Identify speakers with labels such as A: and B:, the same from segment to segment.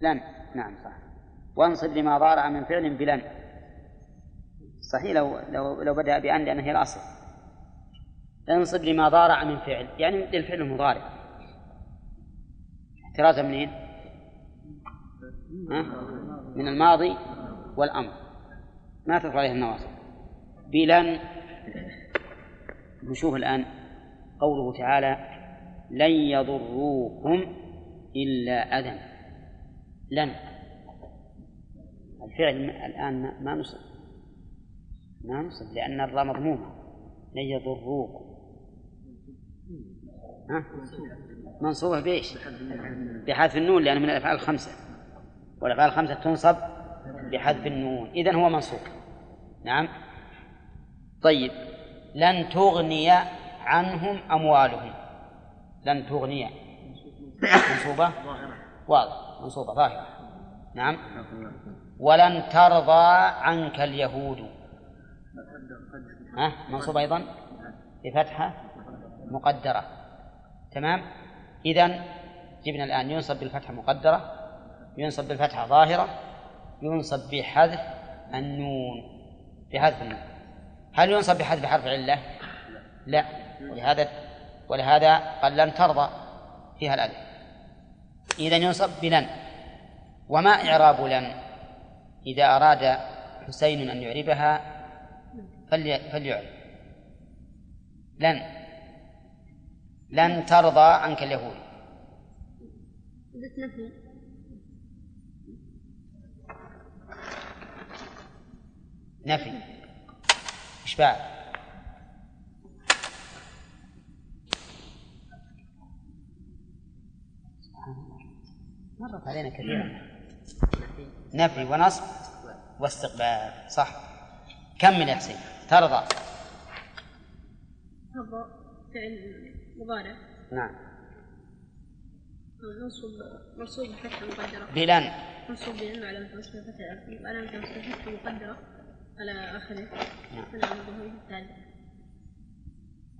A: لن. نعم صح. وانصب لما ضارع من فعل بلن. صحيح لو لو لو بدأ بأن لأن هي الأصل. انصب لما ضارع من فعل يعني للفعل المضارع. احترازا منين؟ ها؟ من الماضي والأمر. ما تدخل عليه النواصب. بلن. نشوف الآن قوله تعالى لن يضروكم إلا أذى. لن. الفعل الآن ما نصب. ما نصب لأن الراء مضمومة. لن يضروكم ها؟ منصوبة بإيش؟ بحذف النون لأنه من الأفعال الخمسة. والأفعال الخمسة تنصب بحذف النون. إذن هو منصوب. نعم؟ طيب. لن تغني عنهم أموالهم. لن تغني. منصوبة؟ واضح. منصوبة ظاهرة نعم. ولن ترضى عنك اليهود. ها؟ منصوب أيضا؟ بفتحة مقدرة. تمام؟ إذا جبنا الآن ينصب بالفتحة مقدرة ينصب بالفتحة ظاهرة ينصب بحذف النون. بحذف النون. هل ينصب بحذف حرف علة؟ لا. ولهذا ولهذا قال لن ترضى. فيها الألف إذا ينصب بلن وما إعراب لن. إذا أراد حسين أن يعربها فليعرب. لن. لن ترضى عنك اليهود. نفي. إيش بعد؟ مرت علينا كثيرا نفي ونصب واستقبال صح. كمل يا حسين ترضى.
B: ترضى فعل مضارع.
A: نعم.
B: منصوب منصوب بفتحة مقدرة.
A: بلن.
B: منصوب بلن على نصب فتحة فتحة مقدرة على آخره.
A: نعم.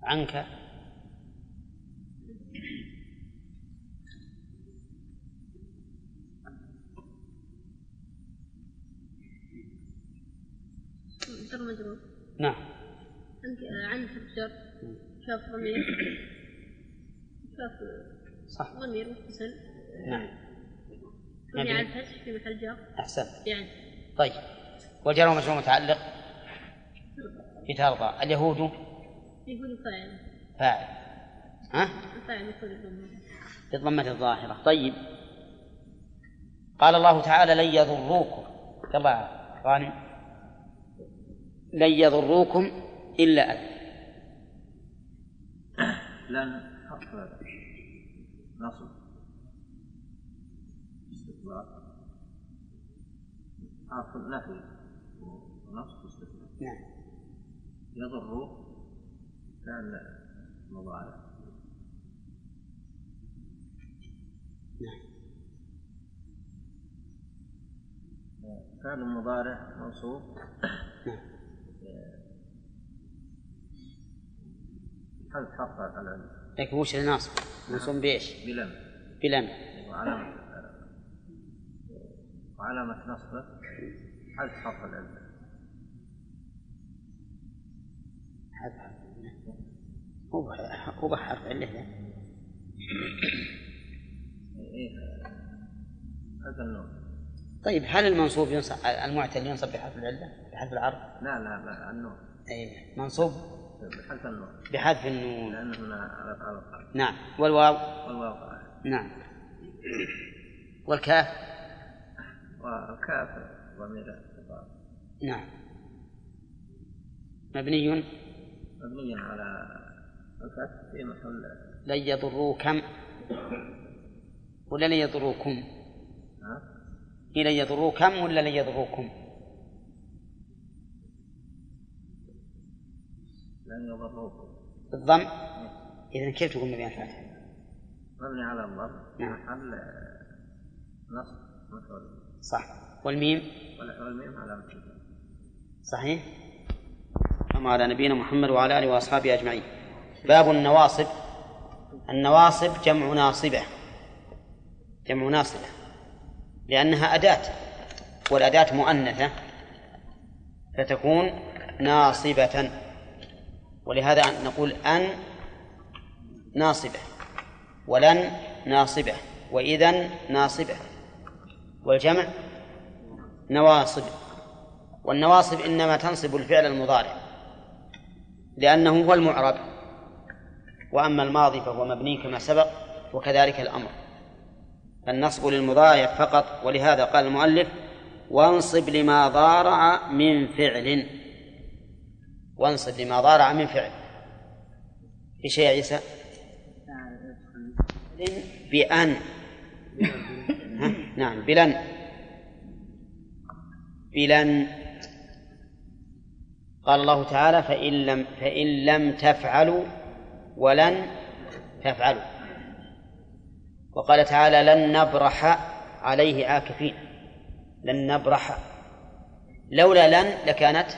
A: عنك.
B: جر مجرور
A: نعم.
B: عن حرف جر شاف ضمير. شاف
A: صح.
B: ضمير متصل.
A: نعم.
B: مبني على الفتح في محل جر
A: أحسنت.
B: يعني.
A: طيب. والجر والمجرور متعلق بترضى اليهود؟
B: يقول فاعل.
A: فاعل. ها؟
B: فاعل الضمير.
A: بالضمة الظاهرة. طيب. قال الله تعالى لن يضروكم. يلا غانم لن يضروكم إلا أذى.
C: لن حرف نصب. استقبال. حرف نفي. ونصب استقبال
A: نعم.
C: يضر فعل مضارع.
A: نعم.
C: فعل مضارع منصوب.
A: نعم
C: حذف حرف العلم.
A: لكن وش الناصب منصوب بإيش؟
C: بلم.
A: بلم.
C: وعلامة وعلامة نصبه حذف حرف العلم
A: حذف هو هو بحرف علة. ذا.
C: إيه. هذا النوع.
A: طيب هل المنصوب ينصب المعتل ينصب بحرف العلة؟ بحذف العرض؟
C: لا لا لا النوع
A: أي منصوب؟
C: بحذف النوع
A: بحذف النون.
C: لأنه على
A: نعم. والواو؟
C: والواو.
A: نعم. والكاف؟
C: والكاف ضمير
A: نعم. مبني؟
C: مبني على الفتح في محل.
A: لن يضروكم. ولا لن يضروكم؟
C: ها؟
A: هي لن يضروكم ولا لن يضروكم؟
C: لن يضروكم
A: بالضم إذا كيف تقول مبني على الفتح
C: مبني على الضم.
A: نعم.
C: محل نصب مفعول
A: صح. والميم؟
C: والميم على الجزم
A: صحيح. أما على نبينا محمد وعلى آله وأصحابه أجمعين. باب النواصب. النواصب جمع ناصبة. جمع ناصبة. لأنها أداة. والأداة مؤنثة. فتكون ناصبة. ولهذا نقول أن ناصبة ولن ناصبة وإذا ناصبة. والجمع نواصب والنواصب إنما تنصب الفعل المضارع لأنه هو المعرب وأما الماضي فهو مبني كما سبق وكذلك الأمر. النصب للمضارع فقط ولهذا قال المؤلف وانصب لما ضارع من فعل. وانصب لما ضارع من فعل. في شيء يا عيسى؟ بأن؟ نعم بلن. بلن. قال الله تعالى فإن لم فإن لم تفعلوا ولن تفعلوا. وقال تعالى لن نبرح عليه عاكفين. لن نبرح. لولا لن لكانت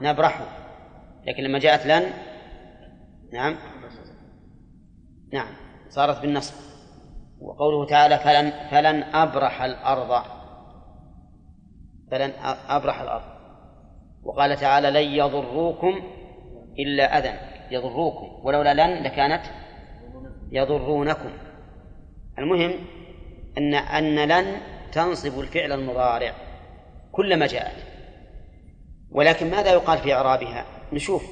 A: نبرح لكن لما جاءت لن نعم. نعم صارت بالنصب. وقوله تعالى فلن فلن أبرح الأرض. فلن أبرح الأرض. وقال تعالى لن يضروكم إلا أذى. يضروكم. ولولا لن لكانت يضرونكم. المهم أن أن لن تنصب الفعل المضارع. كلما جاءت. ولكن ماذا يقال في إعرابها؟ نشوف.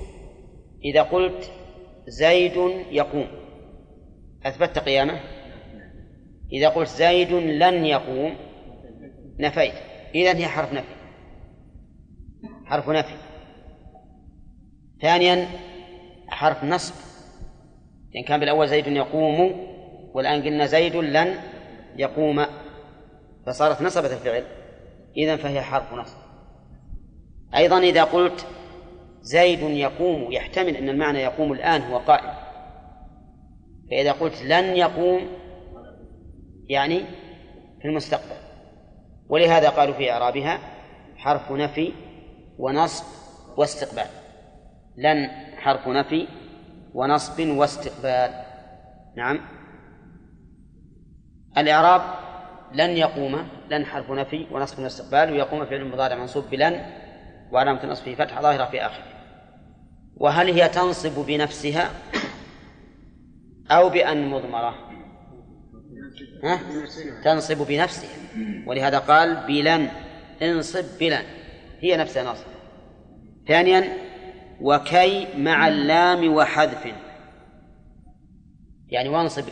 A: إذا قلت زيد يقوم أثبتت قيامه؟ إذا قلت زيد لن يقوم نفيت. إذا هي حرف نفي. حرف نفي. ثانيا حرف نصب. لأن كان بالأول زيد يقوم والآن قلنا زيد لن يقوم فصارت نصبت الفعل. إذا فهي حرف نصب. أيضا إذا قلت زيد يقوم يحتمل أن المعنى يقوم الآن هو قائم فإذا قلت لن يقوم يعني في المستقبل. ولهذا قالوا في إعرابها حرف نفي ونصب واستقبال. لن حرف نفي ونصب واستقبال. نعم. الإعراب لن يقوم لن حرف نفي ونصب واستقبال ويقوم فعل مضارع منصوب بلن وعلامة نصبه فتحة ظاهرة في آخره. وهل هي تنصب بنفسها أو بأن مضمرة؟ ها؟ تنصب بنفسها. ولهذا قال بلن انصب بلن. هي نفسها نصب. ثانيا وكي مع اللام وحذف. يعني وانصب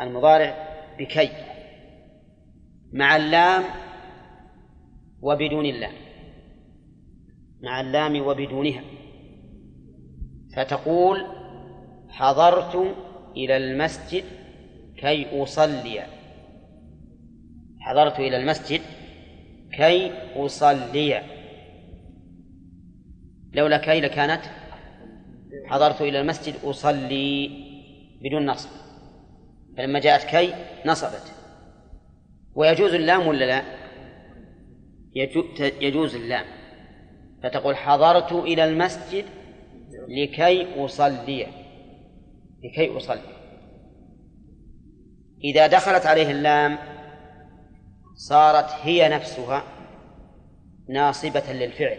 A: المضارع بكي مع اللام وبدون اللام. مع اللام وبدونها. فتقول حضرت إلى المسجد كي أصلي. حضرت إلى المسجد كي أصلي. لولا كي لكانت حضرت إلى المسجد أصلي بدون نصب. فلما جاءت كي نصبت. ويجوز اللام ولا لا؟ يجوز اللام. فتقول حضرت إلى المسجد لكي أصلي. لكي أصلي. إذا دخلت عليه اللام صارت هي نفسها ناصبة للفعل.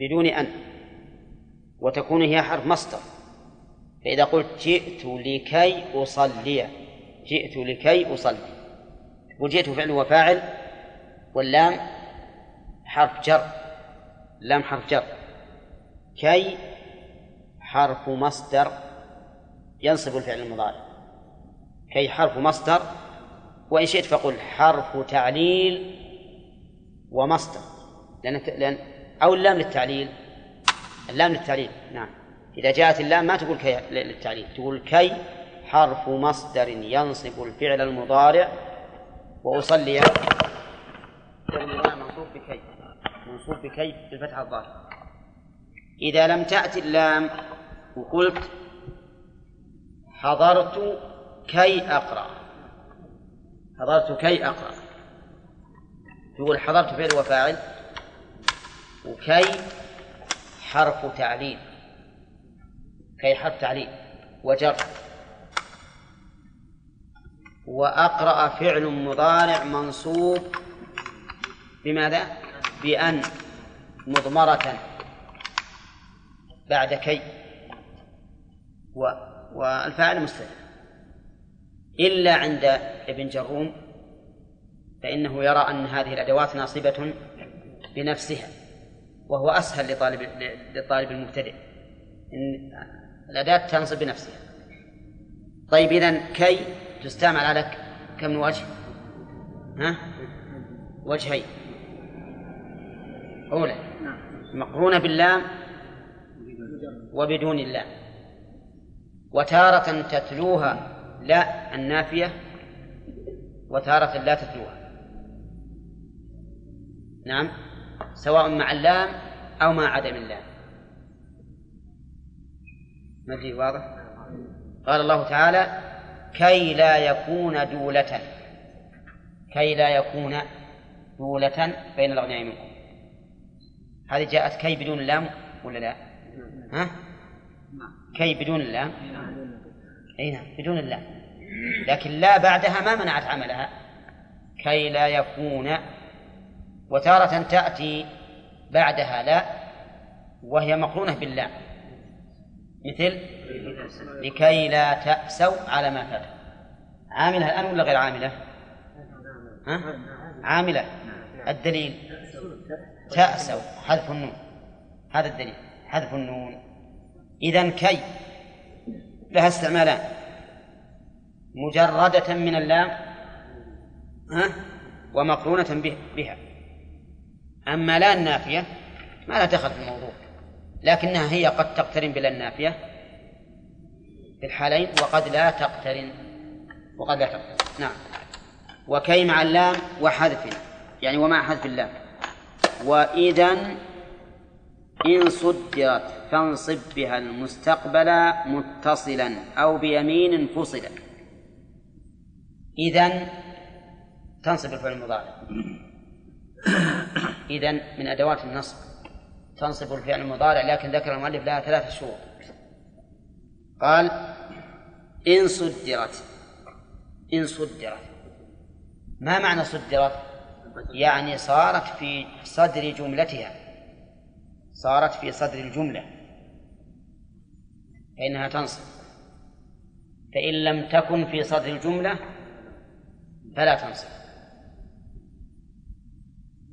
A: بدون أن. وتكون هي حرف مصدر. فإذا قلت جئت لكي أصلي. جئت لكي أصلي. وجئت فعل وفاعل واللام حرف جر اللام حرف جر. كي حرف مصدر ينصب الفعل المضارع. كي حرف مصدر وإن شئت فقل حرف تعليل ومصدر. لأن لأن أو اللام للتعليل. اللام للتعليل نعم. إذا جاءت اللام ما تقول كي للتعليل تقول كي حرف مصدر ينصب الفعل المضارع. وأصلي منصوب بكي بالفتحة الظاهرة إذا لم تأتي اللام وقلت حضرت كي أقرأ. حضرت كي أقرأ. يقول حضرت فعل وفاعل وكي حرف تعليل. كي حرف تعليل وجر. وأقرأ فعل مضارع منصوب بماذا؟ بأن مضمرة بعد كي. و والفاعل مستتر. إلا عند ابن جروم فإنه يرى أن هذه الأدوات ناصبة بنفسها وهو أسهل لطالب للطالب المبتدئ. إن الأداة تنصب بنفسها. طيب إذا كي تستعمل على كم وجه؟ ها؟ وجهين. أولى مقرونة باللام وبدون اللام وتارة تتلوها لا النافية وتارة لا تتلوها. نعم. سواء مع اللام أو مع عدم اللام. ما واضح؟ قال الله تعالى كي لا يكون دولة. كي لا يكون دولة بين الأغنياء منكم. هذه جاءت كي بدون اللام ولا لا؟ ها؟ كي بدون اللام. أي نعم بدون اللام. لكن لا بعدها ما منعت عملها. كي لا يكون وتارة تأتي بعدها لا وهي مقرونة باللام. مثل لكي لا تأسوا على ما فات. عاملة الآن ولا غير عاملة؟ ها؟ عاملة. الدليل. تأسوا حذف النون. هذا الدليل حذف النون. إذا كي لها استعمالان. مجردة من اللام ها ومقرونة بها. أما لا النافية ما لا دخل في الموضوع. لكنها هي قد تقترن بلا النافية في الحالين وقد لا تقترن. وقد لا تقترن. نعم. وكي مع اللام وحذف يعني ومع حذف اللام. وإذا إن صدرت فانصب بها المستقبل متصلا أو بيمين فصلا إذا تنصب الفعل المضارع. إذا من أدوات النصب تنصب الفعل المضارع لكن ذكر المؤلف لها ثلاثة شروط. قال إن صدرت إن صدرت. ما معنى صدرت؟ يعني صارت في صدر جملتها. صارت في صدر الجملة. فإنها تنصب. فإن لم تكن في صدر الجملة فلا تنصب.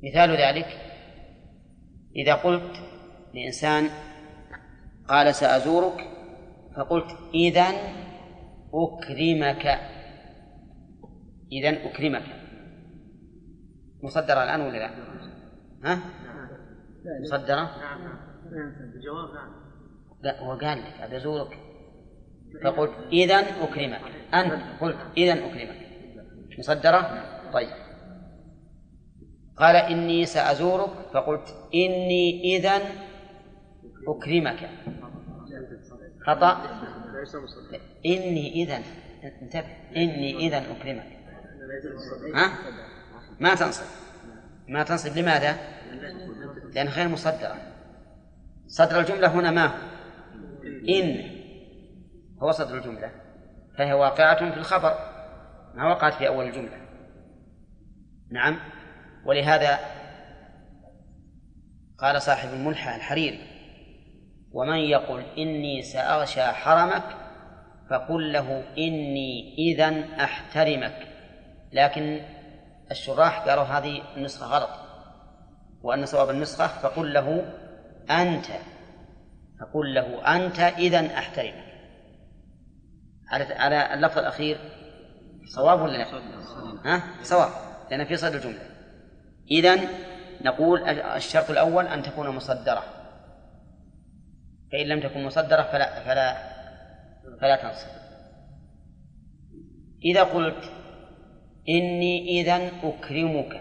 A: مثال ذلك إذا قلت لإنسان قال سأزورك فقلت إذا أكرمك. إذا أكرمك. مصدرة الآن ولا لا؟ ها؟ مصدرة؟
D: الجواب نعم
A: لا هو قال لك أبي أزورك فقلت إذا أكرمك أنت قلت إذا أكرمك مصدرة؟ طيب قال إني سأزورك فقلت إني إذا أكرمك خطأ إني إذا انتبه إني إذا أكرمك ها؟ ما تنصب. ما تنصب لماذا؟ لأن غير مصدرة. صدر الجملة هنا ما هو؟ إن. هو صدر الجملة. فهي واقعة في الخبر. ما وقعت في أول الجملة. نعم. ولهذا قال صاحب الملحة الحريري ومن يقل إني سأغشى حرمك فقل له إني إذا أحترمك. لكن الشراح قالوا هذه النسخة غلط. وأن صواب النسخة فقل له أنت فقل له أنت إذا أحترمك على على اللفظ الأخير صواب ولا لا؟ ها؟ صواب لأن في صدر الجملة. إذا نقول الشرط الأول أن تكون مصدرة. فإن لم تكن مصدرة فلا فلا فلا تنصب. إذا قلت إني إذا أكرمك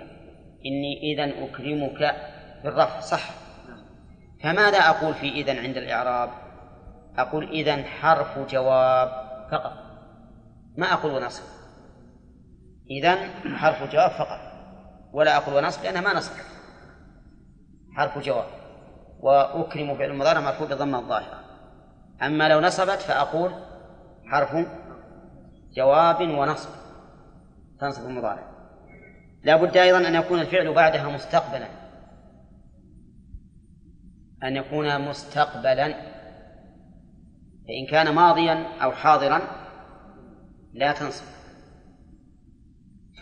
A: إني إذا أكرمك بالرفع صح؟ فماذا أقول في إذا عند الإعراب؟ أقول إذا حرف جواب فقط. ما أقول ونصب. إذا حرف جواب فقط. ولا أقول ونصب لأنها ما نصب. حرف جواب. وأكرم فعل المضارع مرفوع بضمة الظاهرة. أما لو نصبت فأقول حرف جواب ونصب. تنصب المضارع. لا بد أيضا أن يكون الفعل بعدها مستقبلا. أن يكون مستقبلا فإن كان ماضيا أو حاضرا لا تنصب.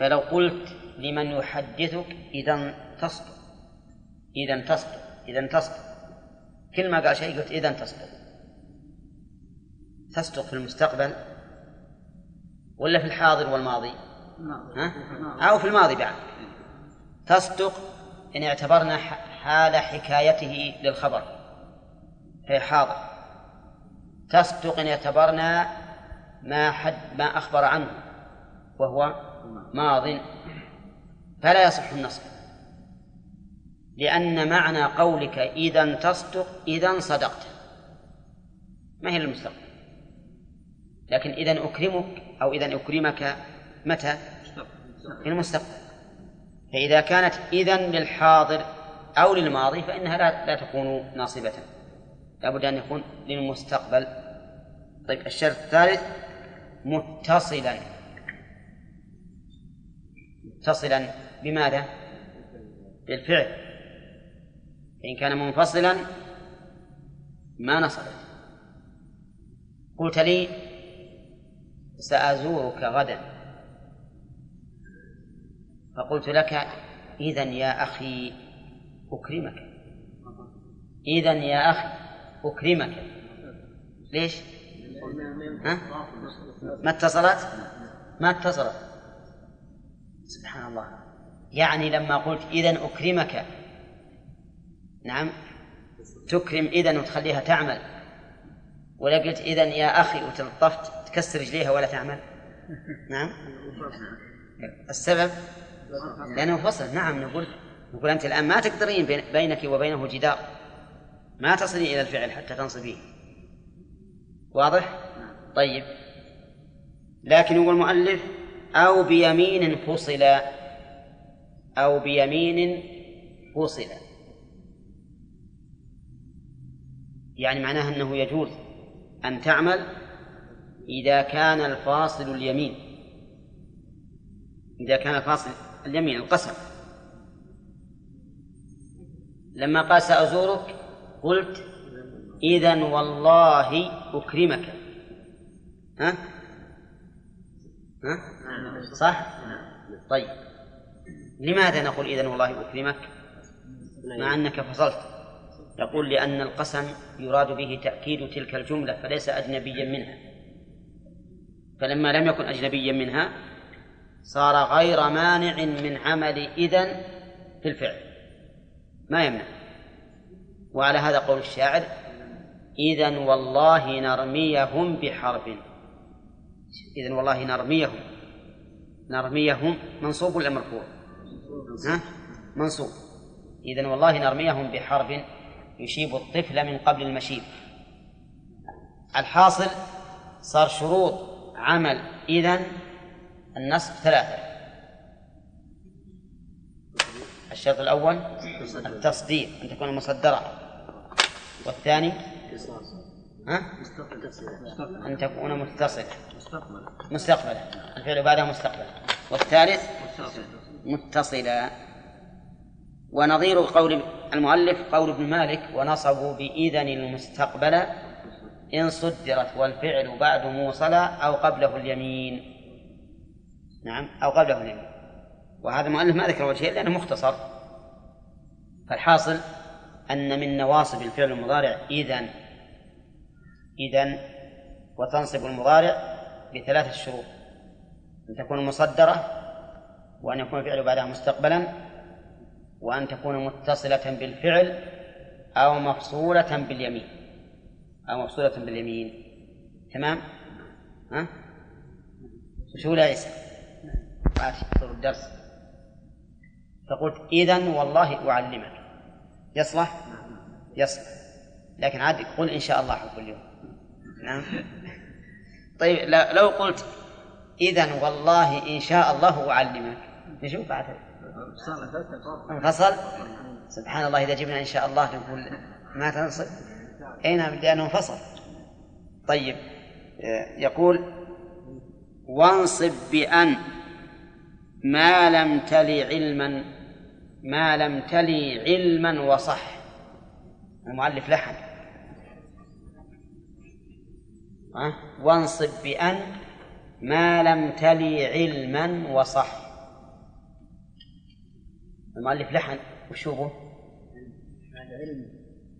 A: فلو قلت لمن يحدثك إذا تصدق إذا تصدق إذا تصدق كل ما قال شيء قلت إذا تصدق تصدق في المستقبل ولا في الحاضر والماضي؟ ها؟ أو في الماضي بعد. تصدق إن اعتبرنا حال حكايته للخبر. هي حاضر. تصدق إن اعتبرنا ما حد ما أخبر عنه وهو ماض. فلا يصح النصب. لأن معنى قولك إذا تصدق إذا صدقت. ما هي المستقبل؟ لكن إذا أكرمك أو إذا أكرمك متى؟ في المستقبل. فإذا كانت إذا للحاضر أو للماضي فإنها لا, لا تكون ناصبة. لابد أن يكون للمستقبل. طيب الشرط الثالث متصلا. متصلا بماذا؟ بالفعل. فإن كان منفصلا ما نصبت. قلت لي سأزورك غدا. فقلت لك إذا يا أخي أكرمك. إذا يا أخي أكرمك. ليش؟ ها؟ ما اتصلت؟ ما اتصلت. سبحان الله. يعني لما قلت إذا أكرمك نعم تكرم إذا وتخليها تعمل. ولا قلت إذا يا أخي وتلطفت تكسر رجليها ولا تعمل. نعم. السبب؟ لأنه فصل. نعم نقول نقول أنت الآن ما تقدرين بينك وبينه جدار. ما تصلي إلى الفعل حتى تنصبيه واضح؟ طيب. لكن يقول المؤلف أو بيمين فصل. أو بيمين فصل. يعني معناها أنه يجوز أن تعمل إذا كان الفاصل اليمين. إذا كان الفاصل اليمين القسم لما قال سأزورك قلت إذا والله أكرمك ها؟ ها؟ صح؟ طيب لماذا نقول إذا والله أكرمك مع أنك فصلت يقول لأن القسم يراد به تأكيد تلك الجملة فليس أجنبيا منها فلما لم يكن أجنبيا منها صار غير مانع من عمل إذن في الفعل. ما يمنع. وعلى هذا قول الشاعر إذا والله نرميهم بحرب. إذا والله نرميهم. نرميهم منصوب ولا مرفوع؟ ها؟ منصوب. إذا والله نرميهم بحرب يشيب الطفل من قبل المشيب. الحاصل صار شروط عمل إذا النصب ثلاثة. الشرط الأول التصديق أن تكون مصدرة. والثاني ها؟ أن تكون متصلة. مستقبلا الفعل بعدها مستقبلا والثالث متصلا ونظير قول المؤلف قول ابن مالك ونصبوا بإذن المستقبل إن صدرت والفعل بعد موصلا أو قبله اليمين. نعم أو قبله اليمين وهذا المؤلف ما ذكر وجهين لأنه مختصر. فالحاصل أن من نواصب الفعل المضارع إذا إذا وتنصب المضارع بثلاثة شروط. أن تكون مصدرة وأن يكون الفعل بعدها مستقبلا وأن تكون متصلة بالفعل أو مفصولة باليمين. أو مفصولة باليمين. تمام؟ ها؟ شو لا يسأل؟ يحضر الدرس. فقلت إذا والله أعلمك. يصلح؟ يصلح. لكن عاد قل إن شاء الله كل يوم. نعم. طيب لو قلت إذا والله إن شاء الله أعلمك. نشوف بعد. انفصل؟ سبحان الله إذا جبنا إن شاء الله نقول ما تنصب. أي نعم لأنه انفصل. طيب يقول وانصب بأن ما لم تل علما ما لم تلي علما وصح. المؤلف لحن. أه؟ وانصب بأن ما لم تلي علما وصح. المؤلف لحن. وش هو؟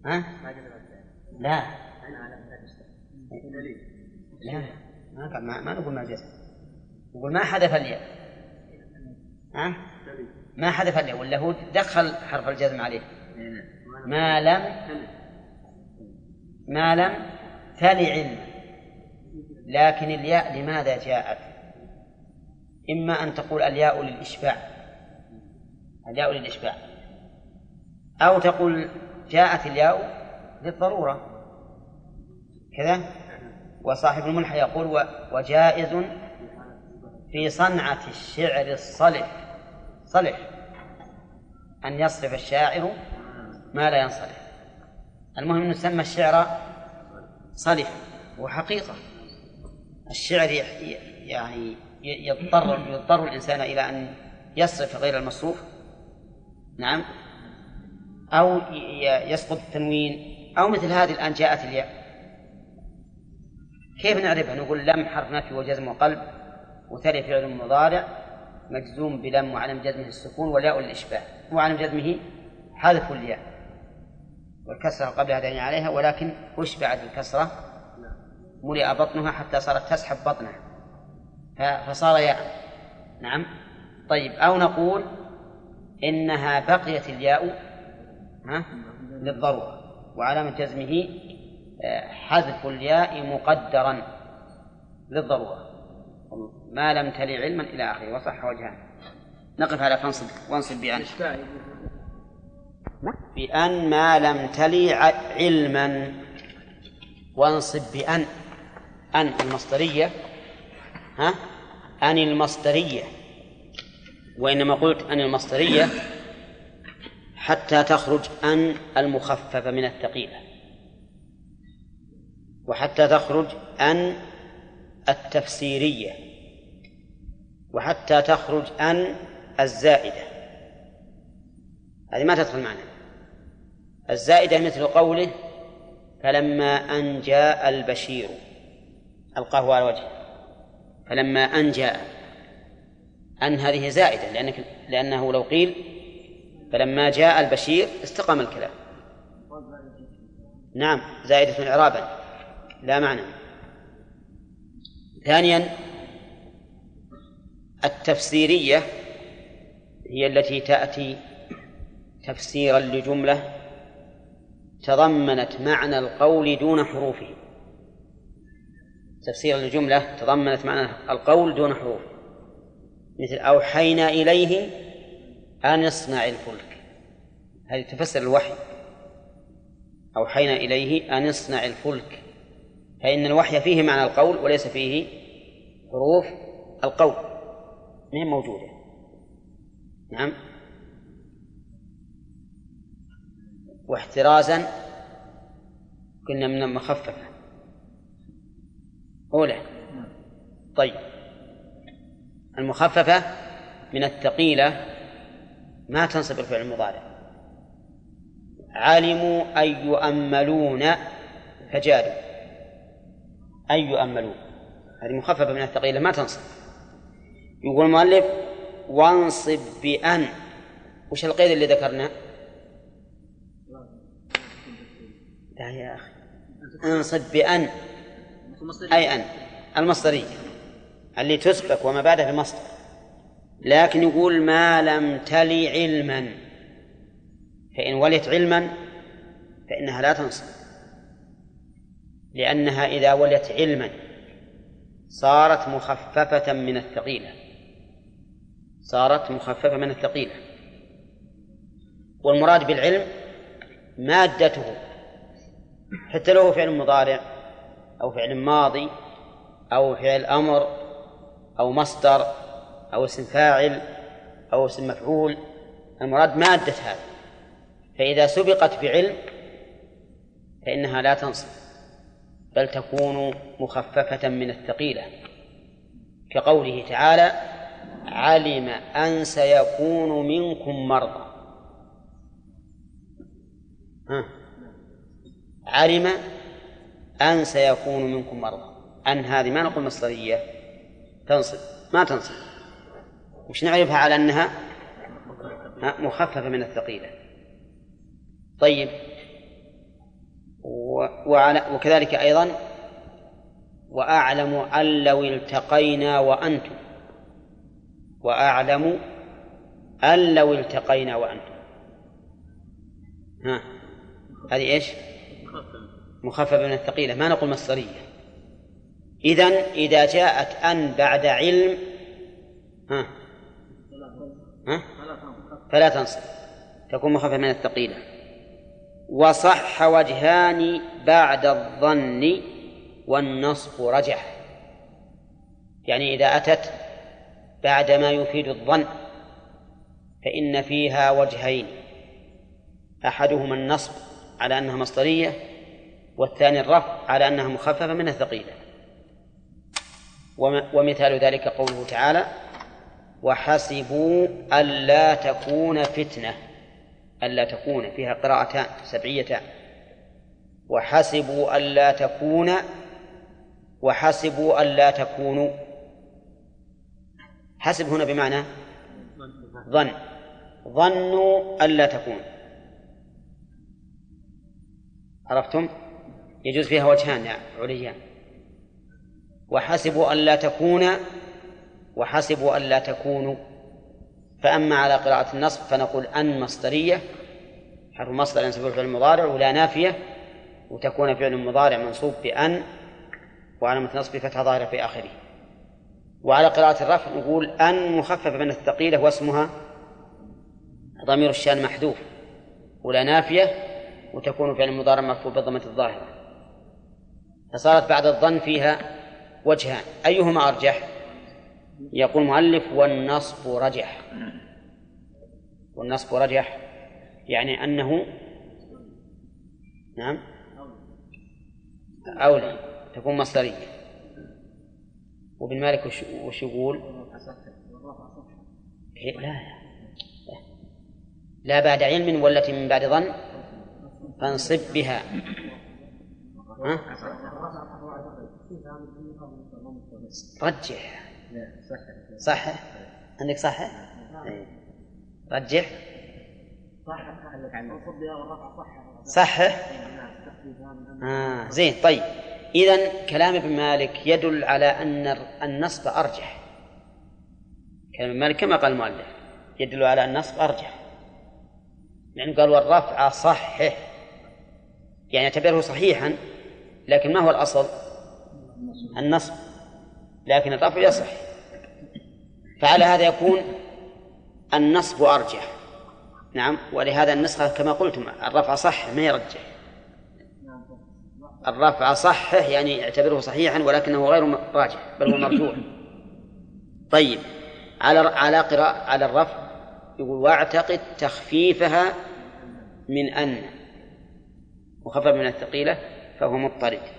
A: ها؟ لا. لا. ما ما, نقول ما جزم نقول ما حذف الياء. ها؟ ما حذف الياء ولا هو دخل حرف الجزم عليه. ما لم ما لم تل علم لكن الياء لماذا جاءت؟ إما أن تقول الياء للإشباع. الياء للإشباع. أو تقول جاءت الياء للضرورة. كذا؟ وصاحب الملحة يقول وجائز في صنعة الشعر الصلح. صلح. أن يصرف الشاعر ما لا ينصرف. المهم أن يسمى الشعر صلح. وحقيقة الشعر يعني يضطر يضطر الإنسان إلى أن يصرف غير المصروف. نعم. أو يسقط التنوين. أو مثل هذه الآن جاءت الياء. كيف نعرفها؟ نقول لم حرف نفي وجزم وقلب. وثري فعل مضارع مجزوم بلم وعلم جزمه السكون والياء للإشباه. وعلم جزمه حذف الياء والكسرة قبل هذين عليها ولكن أشبعت الكسرة ملئ بطنها حتى صارت تسحب بطنها. فصار ياء. نعم. طيب أو نقول إنها بقيت الياء ها للضرورة. وعلامة جزمه آه، حذف الياء مقدرا للضرورة. ما لم تلي علما إلى آخره وصح وجهان نقف على فانصب وانصب بأن. بأن ما لم تلي علما. وانصب بأن. أن المصدرية. ها؟ أن المصدرية. وإنما قلت أن المصدرية حتى تخرج أن المخففة من الثقيلة. وحتى تخرج أن التفسيرية وحتى تخرج أن الزائدة. هذه ما تدخل معنا. الزائدة مثل قوله فلما أن جاء البشير ألقاه على وجهه. فلما أن جاء أن هذه زائدة لأنك لأنه لو قيل فلما جاء البشير استقام الكلام. نعم زائدة إعرابا لا معنى. ثانيا التفسيرية هي التي تأتي تفسيرا لجملة تضمنت معنى القول دون حروفه. تفسيرا لجملة تضمنت معنى القول دون حروف مثل أوحينا إليه أن اصنع الفلك. هذه تفسر الوحي. أوحينا إليه أن اصنع الفلك. فإن الوحي فيه معنى القول وليس فيه حروف القول. ما هي موجودة؟ نعم. واحترازا قلنا من المخففة. أولى. طيب. المخففة من الثقيلة ما تنصب الفعل المضارع. علموا أن يؤملون فجادوا. أن يؤملون؟ هذه مخففة من الثقيلة ما تنصب. يقول المؤلف وانصب بأن. وش القيد اللي ذكرناه؟ لا يا أخي. انصب بأن. أي أن. المصدرية. اللي تسبك وما بعدها بمصدر لكن يقول ما لم تلي علما. فإن ولت علما فإنها لا تنصب. لأنها إذا ولت علما صارت مخففة من الثقيلة. صارت مخففة من الثقيلة. والمراد بالعلم مادته. حتى لو فعل مضارع أو فعل ماضي أو فعل أمر أو مصدر أو اسم فاعل أو اسم مفعول المراد مادة هذا فإذا سبقت بعلم فإنها لا تنصب. بل تكون مخففة من الثقيلة. كقوله تعالى علم أن سيكون منكم مرضى. ها. علم أن سيكون منكم مرضى. أن هذه ما نقول مصدرية. تنصب. ما تنصب. وش نعرفها على أنها؟ مخففة من الثقيلة. طيب. وعلى وكذلك أيضا وأعلم أن لو التقينا وأنتم. وأعلم أن لو التقينا وأنتم. ها؟ هذه إيش؟ مخففة من الثقيلة ما نقول مصدرية. إذن إذا جاءت أن بعد علم ها؟ ها؟ فلا تنصب تكون مخففة من الثقيلة. وصح وجهان بعد الظن والنصب رجح. يعني إذا أتت بعد ما يفيد الظن فإن فيها وجهين أحدهما النصب على أنها مصدرية والثاني الرفع على أنها مخففة من الثقيلة. ومثال ذلك قوله تعالى وحسبوا ألا تكون فتنة ألا تكون فيها قراءتان سبعيتان. وحسبوا ألا تكون وحسبوا ألا تكونوا. حسب هنا بمعنى ظن. ظنوا ألا تكون. عرفتم؟ يجوز فيها وجهان يعني عليان. وحسبوا ألا تكون وحسبوا ألا تكونوا. فأما على قراءة النصب فنقول أن مصدرية حرف مصدر ينصب الفعل المضارع ولا نافية وتكون فعل مضارع منصوب بأن وعلامة نصب فتح ظاهرة في آخره وعلى قراءة الرفع نقول أن مخففة من الثقيلة واسمها ضمير الشان محذوف ولا نافية وتكون فعل مضارع مرفوع بالضمة الظاهرة فصارت بعد الظن فيها وجهان أيهما أرجح؟ يقول المؤلف والنصب رجح. والنصب رجح يعني أنه نعم أولى تكون مصدرية. وابن مالك وش, وش يقول؟ لا لا بعد علم والتي من بعد ظن؟ فانصب بها. ها؟ رجح. صح؟ عندك صح رجح صح. آه زين طيب. إذا كلام ابن مالك يدل على أن النصب أرجح. كلام ابن مالك كما قال المؤلف يدل على أن النصب أرجح. يعني قال والرفع صحح يعني اعتبره صحيحا لكن ما هو الأصل؟ النصب. لكن الرفع يصح. فعلى هذا يكون النصب أرجح. نعم ولهذا النسخة كما قلتم الرفع صح ما يرجح. الرفع صحه يعني اعتبره صحيحا ولكنه غير راجح بل هو مرجوح. طيب على على قراءة على الرفع يقول واعتقد تخفيفها من أن مخفف من الثقيلة فهو مضطرد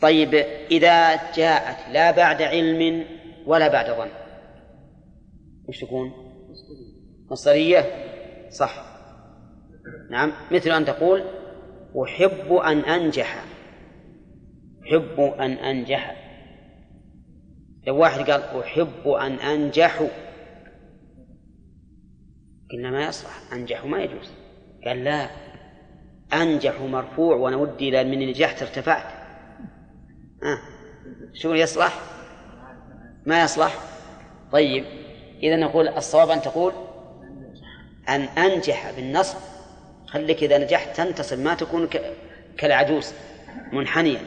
A: طيب إذا جاءت لا بعد علم ولا بعد ظن. وش تكون؟ مصدرية؟ صح. نعم. مثل أن تقول أحب أن أنجح. أحب أن أنجح. لو واحد قال أحب أن أنجح. قلنا ما يصلح. أنجح ما يجوز. قال لا. أنجح مرفوع وأنا ودي إلى من نجحت ارتفعت. آه. شو يصلح؟ ما يصلح؟ طيب إذا نقول الصواب أن تقول أن أنجح بالنصب. خليك إذا نجحت تنتصب ما تكون كالعجوز منحنيا.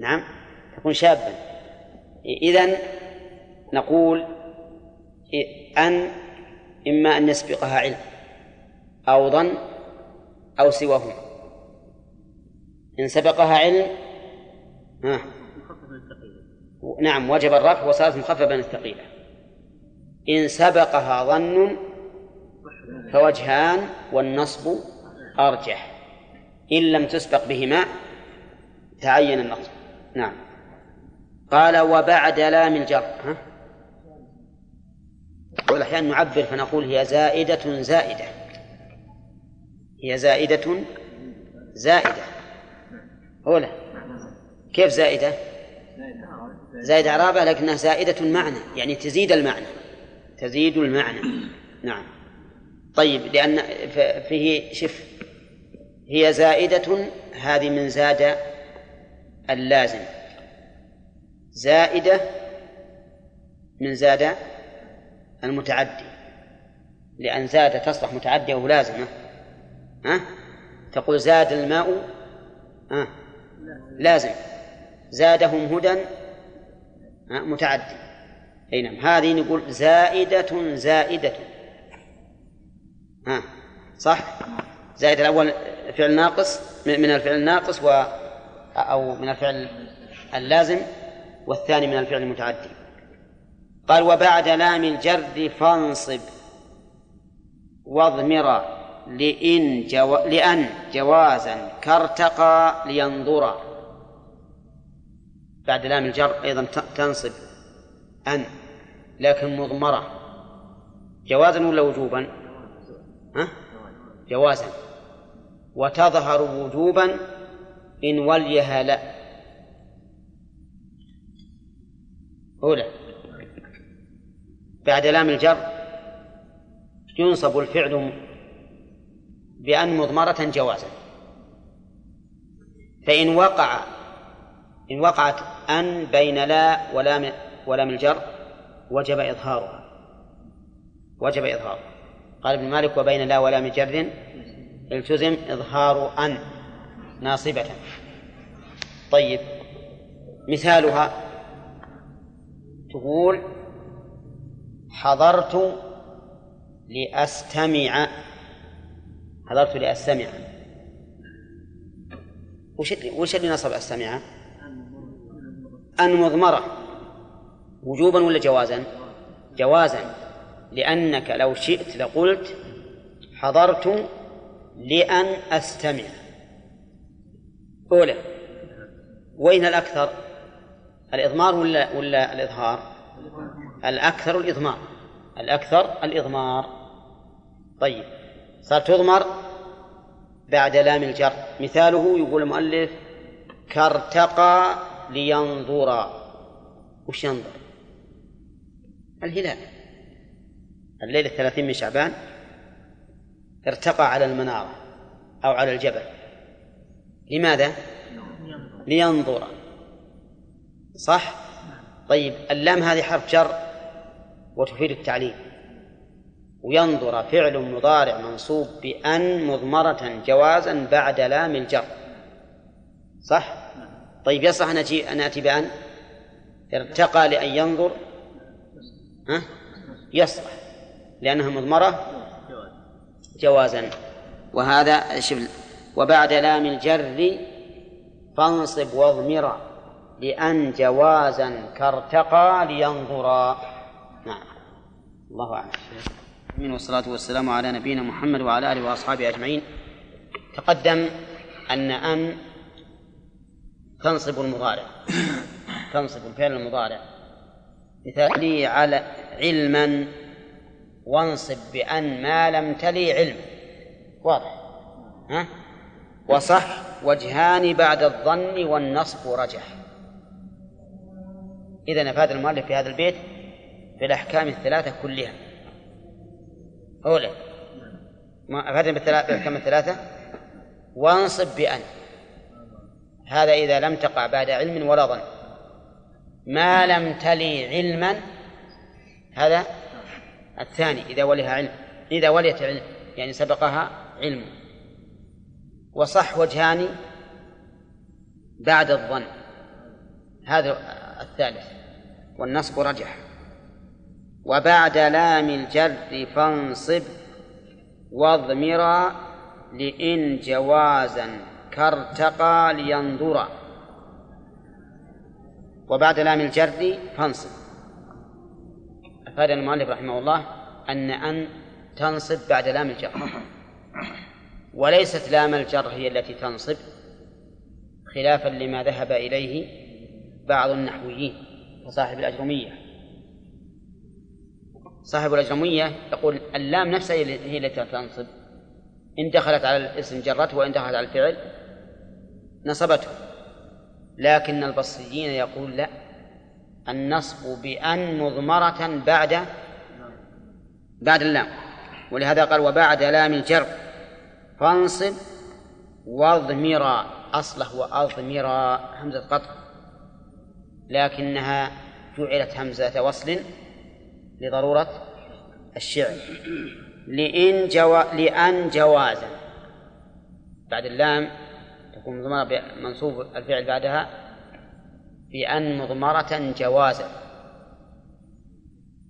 A: نعم؟ تكون شابا. إذا نقول أن إما أن يسبقها علم أو ظن أو سواهما. إن سبقها علم ها. نعم وجب الرفع وصارت مخففة من الثقيلة إن سبقها ظن فوجهان والنصب أرجح. إن لم تسبق بهما تعين النصب. نعم. قال وبعد لام الجر. ها؟ بعض الأحيان نعبر فنقول هي زائدة زائدة. هي زائدة زائدة. أولى كيف زائدة؟ زائدة إعرابها لكنها زائدة المعنى يعني تزيد المعنى. تزيد المعنى. نعم. طيب لأن فيه شف هي زائدة هذه من زاد اللازم. زائدة من زاد المتعدي. لأن زاد تصلح متعدية ولازمة ها؟ تقول زاد الماء ها؟ لازم. زادهم هدى متعدي أي نعم. هذه نقول زائدة زائدة. ها صح؟ زائد الأول فعل ناقص من الفعل الناقص و أو من الفعل اللازم والثاني من الفعل المتعدي قال وبعد لام الجر فانصب. واضمر لإن جو... لأن جوازا كارتقى لينظر. بعد لام الجر أيضا تنصب أن لكن مضمرة. جوازا ولا وجوبا؟ ها؟ جوازا. وتظهر وجوبا إن وليها لا. أولى. بعد لام الجر ينصب الفعل بأن مضمرة جوازا. فإن وقع إن وقعت أن بين لا ولام ولام الجر وجب إظهارها وجب إظهارها قال ابن مالك وبين لا ولام جر التزم إظهار أن ناصبة. طيب مثالها تقول حضرت لأستمع. حضرت لأستمع. وش وش اللي نصب أستمع؟ أن مضمرة. وجوبا ولا جوازا؟ جوازا. لأنك لو شئت لقلت حضرت لأن أستمع. أولى. وين الأكثر؟ الإضمار ولا ولا الإظهار؟ الأكثر الإضمار. الأكثر الإضمار. طيب. صار تضمر بعد لام الجر. مثاله يقول المؤلف كارتقى لينظر. وش ينظر؟ الهلال. الليلة الثلاثين من شعبان ارتقى على المنارة أو على الجبل. لماذا؟ لينظر. صح؟ طيب اللام هذه حرف جر وتفيد التعليل. وينظر فعل مضارع منصوب بأن مضمرة جوازا بعد لام الجر. صح؟ طيب يصح أن أتي أن أتي بأن ارتقى لأن ينظر. ها؟ يصلح لأنها مضمرة. جوازا. وهذا شوف وبعد لام الجر فانصب واضمرا لأن جوازا كارتقى لينظرا نعم. الله أعلم. من والصلاة والسلام على نبينا محمد وعلى آله وأصحابه أجمعين. تقدم أن أن تنصب المضارع. تنصب الفعل المضارع. مثالي على علما وانصب بأن ما لم تلي علم. واضح؟ ها؟ وصح وجهان بعد الظن والنصب رجح. إذا أفاد المؤلف في هذا البيت في الأحكام الثلاثة كلها. أولى ما أفادنا بالأحكام الثلاثة؟ وانصب بأن. هذا إذا لم تقع بعد علم ولا ظن. ما لم تلي علما هذا الثاني إذا ولها علم. إذا وليت علم يعني سبقها علم. وصح وجهان بعد الظن. هذا الثالث. والنصب رجح. وبعد لام الجر فانصب واضمرا لإن جوازا. كارتقى لينظرا وبعد لام الجر فانصب. أفاد المؤلف رحمه الله أن أن تنصب بعد لام الجر وليست لام الجر هي التي تنصب خلافا لما ذهب إليه بعض النحويين وصاحب الأجرمية. صاحب الأجرمية يقول اللام نفسها هي التي تنصب. إن دخلت على الاسم جرته وإن دخلت على الفعل نصبته. لكن البصريين يقول لا. النصب بأن مضمرة بعد بعد اللام. ولهذا قال وبعد لام الجر. فانصب واضمرا أصله وأضمرا همزة قطع. لكنها جعلت همزة وصل لضرورة الشعر. لإن جوا لأن جوازا. بعد اللام تكون مضمرة منصوب الفعل بعدها بأن مضمرة جوازا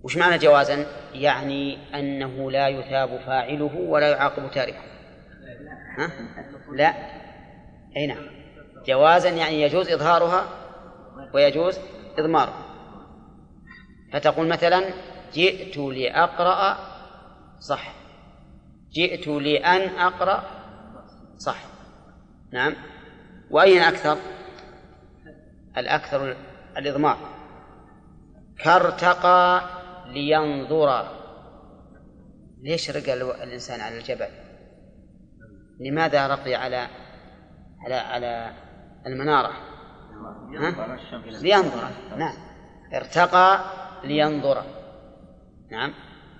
A: وش معنى جوازا؟ يعني أنه لا يثاب فاعله ولا يعاقب تاركه. ها؟ لا. أي نعم. جوازا يعني يجوز إظهارها ويجوز إضمارها فتقول مثلا جئت لأقرأ صح. جئت لأن أقرأ صح. نعم. وأين أكثر؟ الأكثر الإضمار. كارتقى لينظر. ليش رقى الإنسان على الجبل؟ لماذا رقي على على على المنارة؟ ها؟ لينظر. نعم. ارتقى لينظر. نعم.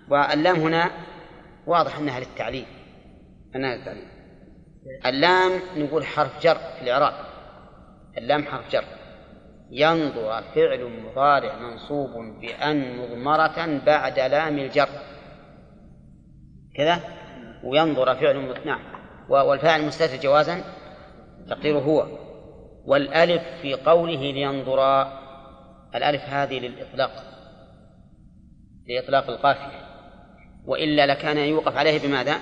A: واللام هنا واضح أنها للتعليم أنها للتعليم اللام نقول حرف جر في الإعراب. اللام حرف جر. ينظر فعل مضارع منصوب بأن مضمرة بعد لام الجر. كذا؟ وينظر فعل نعم. والفاعل مستتر جوازا؟ تقديره هو. والألف في قوله لينظر. الألف هذه للإطلاق. لإطلاق القافية. وإلا لكان يوقف عليه بماذا؟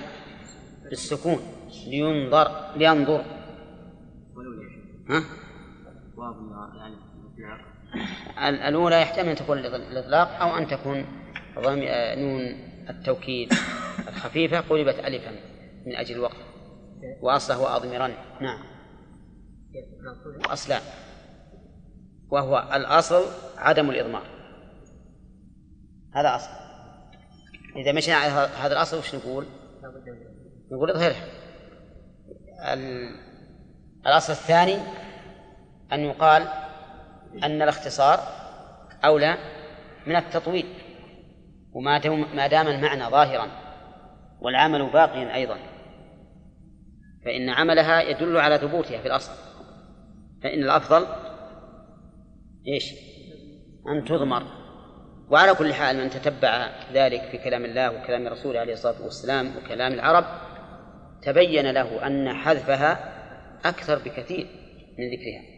A: بالسكون لينظر لينظر. ها؟ الأولى يحتمل أن تكون الإطلاق أو أن تكون نون التوكيد الخفيفة قلبت ألفا من أجل الوقت. وأصله أضمرا نعم. وأصلا وهو الأصل عدم الإضمار. هذا أصل. إذا مشينا على هذا الأصل وش نقول؟ نقول اظهرها الأصل الثاني أن يقال أن الاختصار أولى من التطويل وما ما دام المعنى ظاهرا والعمل باقيا أيضا فإن عملها يدل على ثبوتها في الأصل. فإن الأفضل إيش؟ أن تضمر. وعلى كل حال من تتبع ذلك في كلام الله وكلام رسوله عليه الصلاة والسلام وكلام العرب تبين له أن حذفها أكثر بكثير من ذكرها.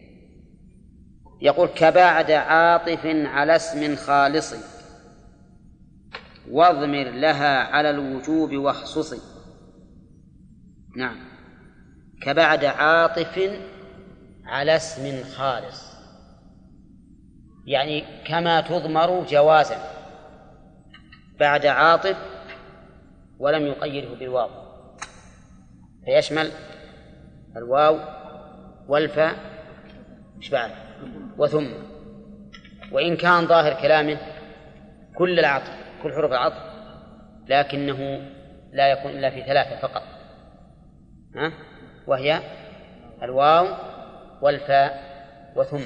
A: يقول كبعد عاطف على اسم خالص واضمر لها على الوجوب واخصصي نعم. كبعد عاطف على اسم خالص. يعني كما تضمر جوازا. بعد عاطف ولم يقيده بالواو. فيشمل الواو والفاء إيش بعد؟ وثم. وإن كان ظاهر كلامه كل العطف كل حروف العطف لكنه لا يكون إلا في ثلاثة فقط. ها؟ وهي الواو والفاء وثم.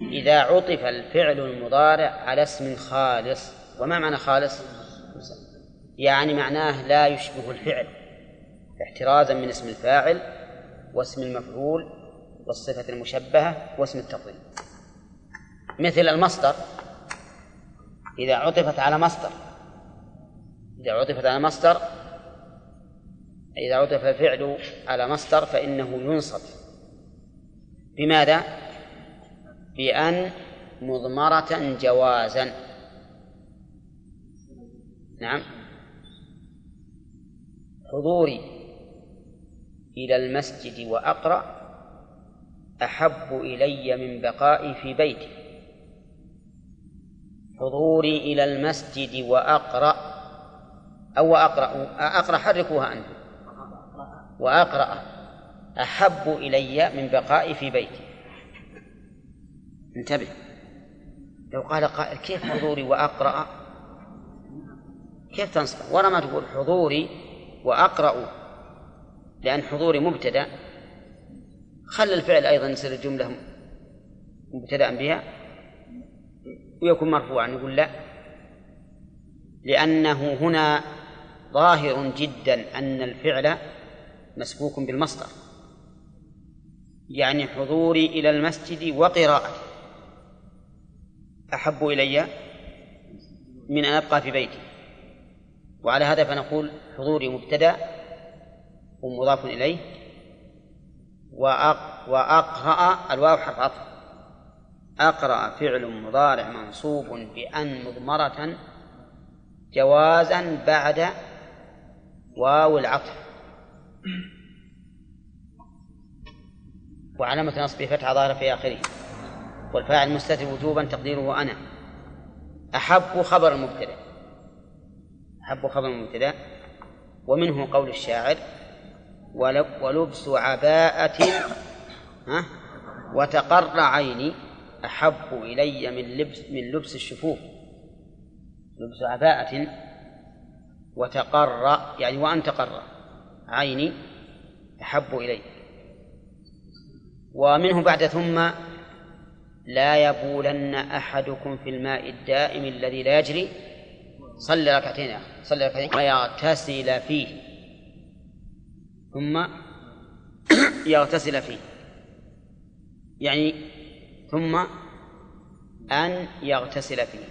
A: إذا عطف الفعل المضارع على اسم خالص وما معنى خالص؟ يعني معناه لا يشبه الفعل. احترازا من اسم الفاعل واسم المفعول والصفة المشبهة واسم التفضيل مثل المصدر إذا عطفت على مصدر إذا عطفت على مصدر إذا عطف الفعل على مصدر فإنه ينصب بماذا؟ بأن مضمرة جوازا. نعم. حضوري. إلى المسجد وأقرأ أحب إلي من بقائي في بيتي. حضوري إلى المسجد وأقرأ أو أقرأ أقرأ حركوها أنتم. وأقرأ أحب إلي من بقائي في بيتي. انتبه. لو قال قائل كيف حضوري وأقرأ؟ كيف تنصب ورا ما تقول حضوري وأقرأ. لأن حضوري مبتدأ. خل الفعل أيضا يصير الجملة مبتدأ بها. ويكون مرفوعا يقول لا. لأنه هنا ظاهر جدا أن الفعل مسبوك بالمصدر. يعني حضوري إلى المسجد وقراءتي. أحب إلي من أن أبقى في بيتي. وعلى هذا فنقول حضوري مبتدأ. ومضاف إليه وأقرأ الواو حرف عطف أقرأ فعل مضارع منصوب بأن مضمرة جوازا بعد واو العطف. وعلامة نصبه فتحة ظاهرة في آخره. والفاعل مستتر وجوبا تقديره أنا. أحب خبر المبتدأ. أحب خبر المبتدأ. ومنه قول الشاعر ولبس عباءة وتقر عيني أحب إلي من لبس من لبس الشفوف. لبس عباءة وتقر يعني وأن تقر عيني أحب إلي. ومنه بعد ثم لا يبولن أحدكم في الماء الدائم الذي لا يجري صلي ركعتين يا أخي صلي ركعتين ويغتسل فيه. ثم يغتسل فيه. يعني ثم أن يغتسل فيه.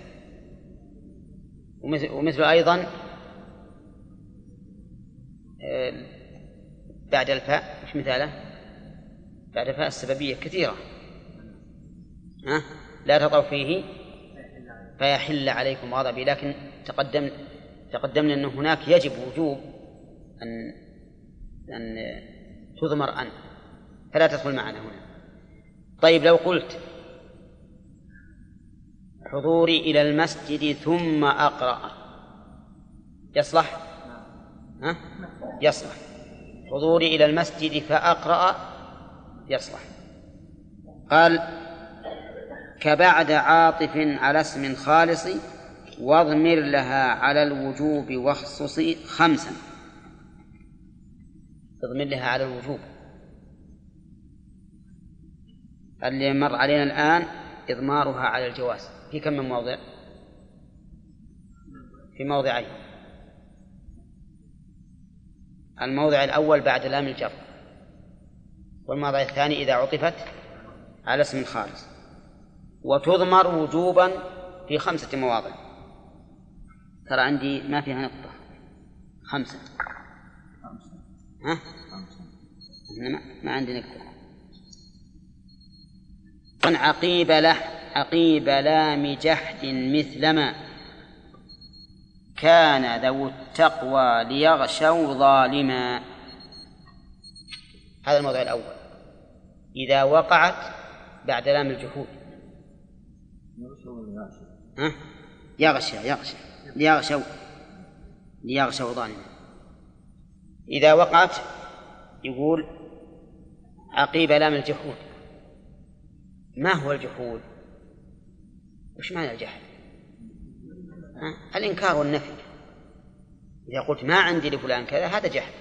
A: ومثل, أيضا آه، بعد الفاء مش مثاله؟ بعد الفاء السببية كثيرة. ها؟ لا تطوا فيه فيحل عليكم غضبي. لكن تقدم تقدمنا أن هناك يجب وجوب أن أن تضمر أن فلا تدخل معنا هنا. طيب لو قلت حضوري إلى المسجد ثم أقرأ يصلح؟ ها؟ يصلح. حضوري إلى المسجد فأقرأ يصلح. قال كبعد عاطف على اسم خالص واضمر لها على الوجوب واخصص خمسا. اضمر لها على الوجوب. اللي مر علينا الآن إضمارها على الجواز. في كم من موضع؟ في موضعين. الموضع الأول بعد لام الجر. والموضع الثاني إذا عطفت على اسم خالص وتضمر وجوبا في خمسة مواضع. ترى عندي ما فيها نقطة. خمسة. ها؟ ما, ما عندي نقطة عقيب له عقيب لام جحد مثلما كان ذو التقوى ليغشوا ظالما. هذا الموضوع الأول. إذا وقعت بعد لام الجحود ها؟ يغشى يغشى. ليغشوا ليغشوا ظالما. إذا وقعت يقول عقيب لام الجحود. ما هو الجحود؟ وش معنى الجحد؟ الإنكار والنفي. إذا قلت ما عندي لفلان كذا هذا جحد.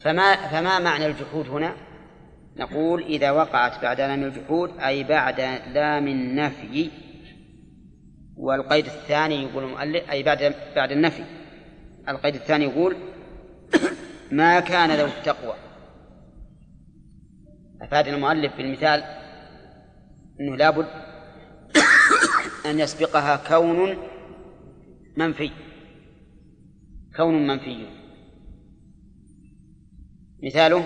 A: فما فما معنى الجحود هنا؟ نقول إذا وقعت بعد لام الجحود أي بعد لام النفي. والقيد الثاني يقول المؤلف أي بعد بعد النفي. القيد الثاني يقول ما كان ذو التقوى. أفاد المؤلف بالمثال أنه لابد أن يسبقها كون منفي. كون منفي. مثاله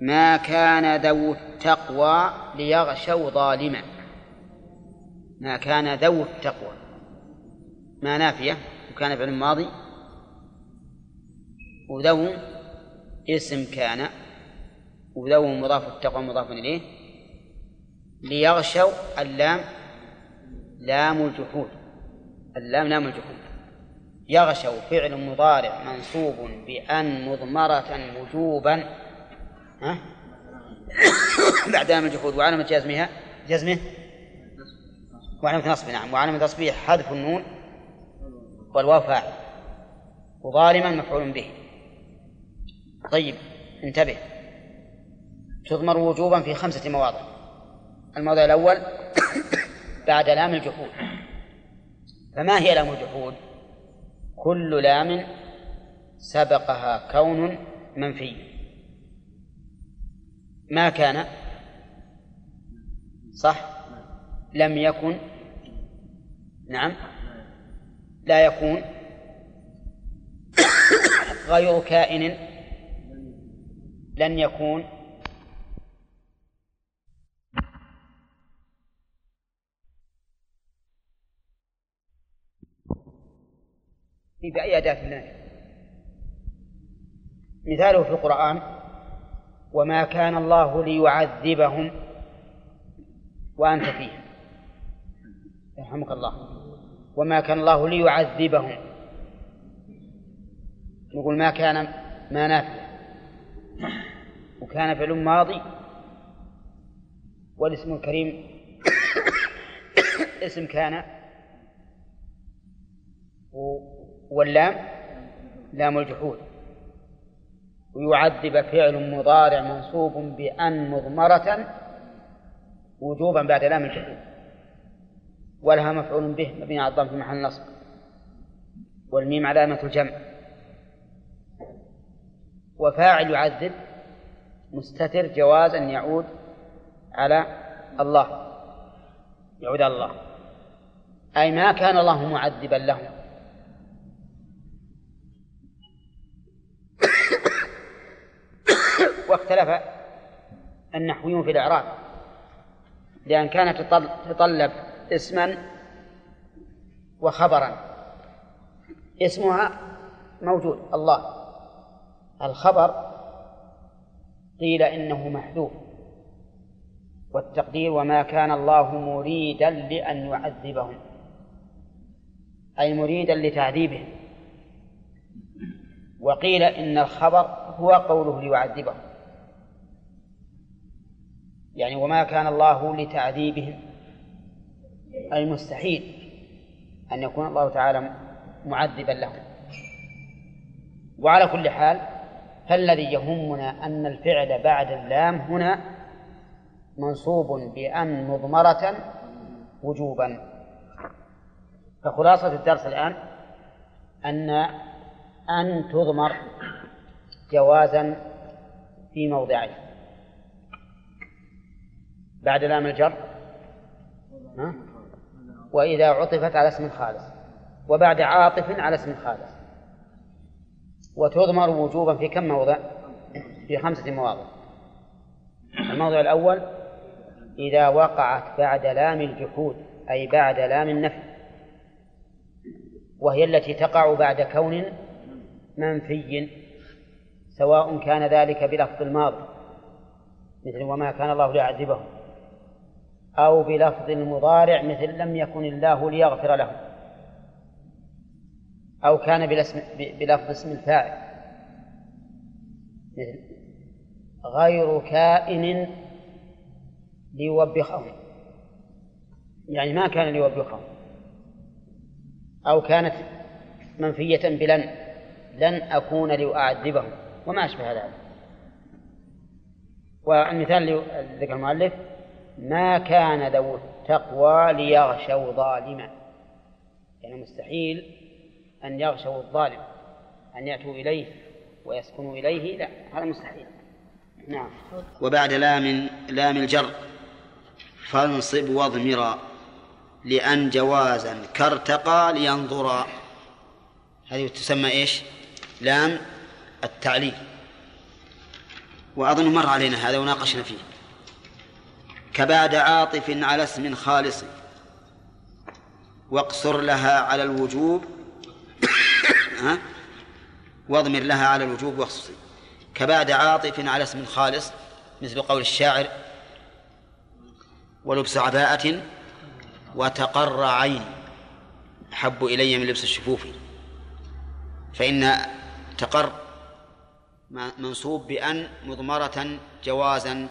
A: ما كان ذو التقوى ليغشوا ظالما. ما كان ذو التقوى. ما نافية وكان فعل الماضي وذو اسم كان وذو مضاف التقوى مضاف إليه ليغشوا اللام لام الجحود. اللام لام الجحود. يغشوا فعل مضارع منصوب بأن مضمرة وجوبا. ها؟ بعد لام الجحود وعلامة جزمها جزمه؟ وعلامة نصبه نعم. وعلامة نصبه حذف النون والواو فاعل وظالما مفعول به. طيب انتبه. تضمر وجوبا في خمسة مواضع. الموضع الأول بعد لام الجحود. فما هي لام الجحود؟ كل لام سبقها كون منفي. ما كان؟ صح؟ لم يكن. نعم. لا يكون. غير كائن. لن يكون في بأي أداة الله. مثاله في القرآن وما كان الله ليعذبهم وأنت فيهم. يرحمك الله. وما كان الله ليعذبهم. نقول ما كان ما نافع. وكان فعل ماضي. والاسم الكريم اسم كان واللام لام الجحود. ويعذب فعل مضارع منصوب بأن مضمرة وجوبا بعد لام الجحود. ولها مفعول به مبني على الضم في محل نصب والميم علامة الجمع. وفاعل يعذب مستتر جواز أن يعود على الله يعود على الله. أي ما كان الله معذبا لهم واختلف النحويون في الإعراب لأن كانت تطلب اسما وخبرا. اسمها موجود الله. الخبر قيل إنه محذوف والتقدير وما كان الله مريدا لأن يعذبهم أي مريدا لتعذيبهم. وقيل إن الخبر هو قوله ليعذبهم يعني وما كان الله لتعذيبهم أي مستحيل أن يكون الله تعالى معذبا لهم. وعلى كل حال فالذي يهمنا أن الفعل بعد اللام هنا منصوب بأن مضمرة وجوبا. فخلاصة الدرس الآن أن أن تضمر جوازا في موضعين. بعد لام الجر؟ وإذا عطفت على اسم خالص وبعد عاطف على اسم خالص وتضمر وجوبا في كم موضع؟ في خمسة مواضع الموضع الأول إذا وقعت بعد لام الجحود أي بعد لام النفي وهي التي تقع بعد كون منفي سواء كان ذلك بلفظ الماضي مثل وما كان الله ليعذبهم أو بلفظ المضارع مثل لم يكن الله ليغفر لهم أو كان بلفظ اسم الفاعل. مثل غير كائن ليوبخهم يعني ما كان ليوبخهم أو كانت منفية بلن. لن أكون لأعذبهم وما أشبه ذلك. والمثال اللي ذكر المؤلف ما كان ذو التقوى ليغشوا ظالما. يعني مستحيل أن يغشوا الظالم أن يأتوا إليه ويسكنوا إليه لا هذا مستحيل. نعم. وبعد لام لام الجر فانصب واضمرا لأن جوازا كارتقى لينظرا. هذه تسمى إيش؟ لام التعليل. وأظن مر علينا هذا وناقشنا فيه. كبعد عاطف على اسم خالص واقصر لها على الوجوب ها؟ واضمر لها على الوجوب واخصصي. كبعد عاطف على اسم خالص مثل قول الشاعر ولبس عباءة وتقر عيني أحب إلي من لبس الشفوف. فإن تقر منصوب بأن مضمرة جوازا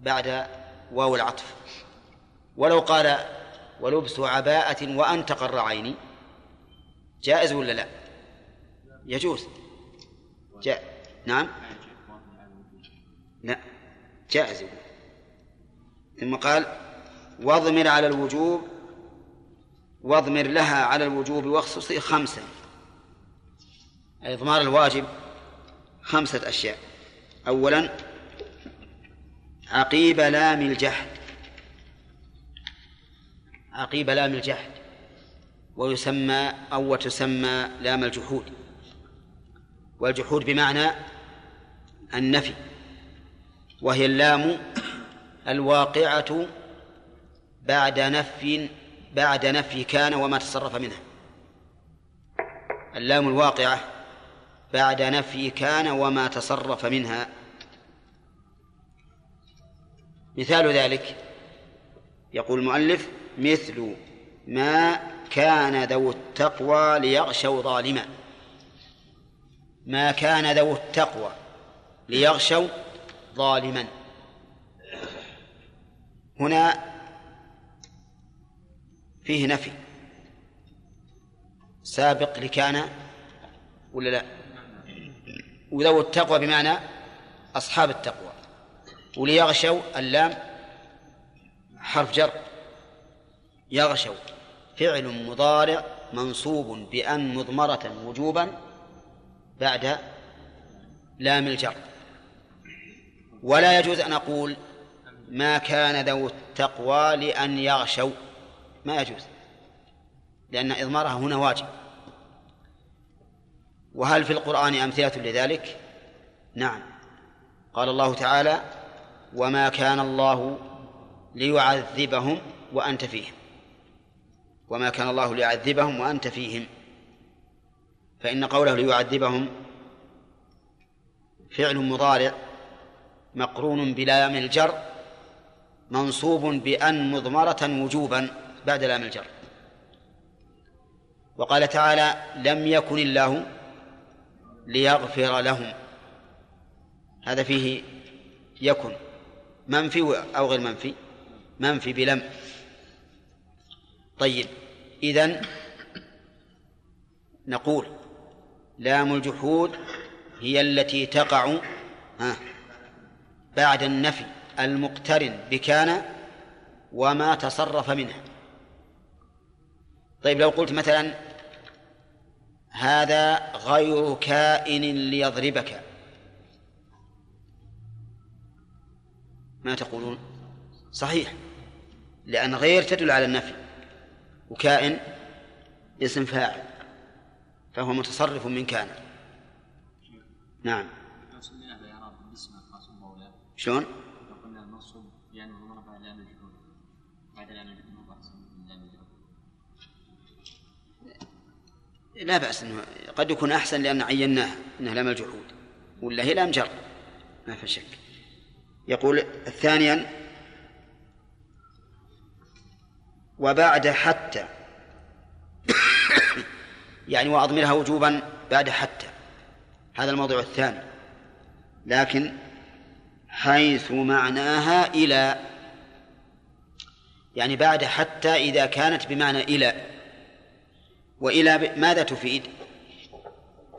A: بعد واو العطف. ولو قال ولبس عباءة وأن تقر عيني جائز ولا لا؟ يجوز. جاء. نعم. لا. جائز. ثم قال واضمر على الوجوب واضمر لها على الوجوب واخصصي خمسا أي إضمار الواجب خمسة أشياء. أولا عقيب لام الجحد عقيب لام الجحد ويسمى أو تسمى لام الجحود. والجحود بمعنى النفي وهي اللام الواقعة بعد نفي بعد نفي كان وما تصرف منها. اللام الواقعة بعد نفي كان وما تصرف منها. مثال ذلك يقول المؤلف مثل ما كان ذو التقوى ليغشوا ظالما. ما كان ذو التقوى ليغشوا ظالما. هنا فيه نفي. سابق لكان ولا لا؟ وذو التقوى بمعنى أصحاب التقوى. وليغشوا اللام حرف جر. يغشوا. فعل مضارع منصوب بأن مضمرة وجوبا بعد لام الجر. ولا يجوز أن أقول ما كان ذو التقوى لأن يغشوا. ما يجوز. لأن إضمارها هنا واجب. وهل في القرآن أمثلة لذلك؟ نعم. قال الله تعالى وما كان الله ليعذبهم وأنت فيهم. وما كان الله ليعذبهم وأنت فيهم. فإن قوله ليعذبهم فعل مضارع مقرون بلام الجر منصوب بأن مضمرة وجوبا بعد لام الجر. وقال تعالى لم يكن الله ليغفر لهم هذا فيه يكن. منفي أو غير منفي؟ منفي بلم. طيب إذن نقول لام الجحود هي التي تقع بعد النفي المقترن بكان وما تصرف منها طيب لو قلت مثلا هذا غير كائن ليضربك ما تقولون؟ صحيح لأن غير تدل على النفي وكائن اسم فاعل. فهو متصرف من كان. نعم. شلون؟ لا بأس إنه قد يكون أحسن لأن عيناه انها لام الجحود ولا هي لام جر ما في شك. يقول ثانيا وبعد حتى يعني وأضمرها وجوبا بعد حتى. هذا الموضوع الثاني. لكن حيث معناها إلى يعني بعد حتى إذا كانت بمعنى إلى. وإلى ماذا تفيد؟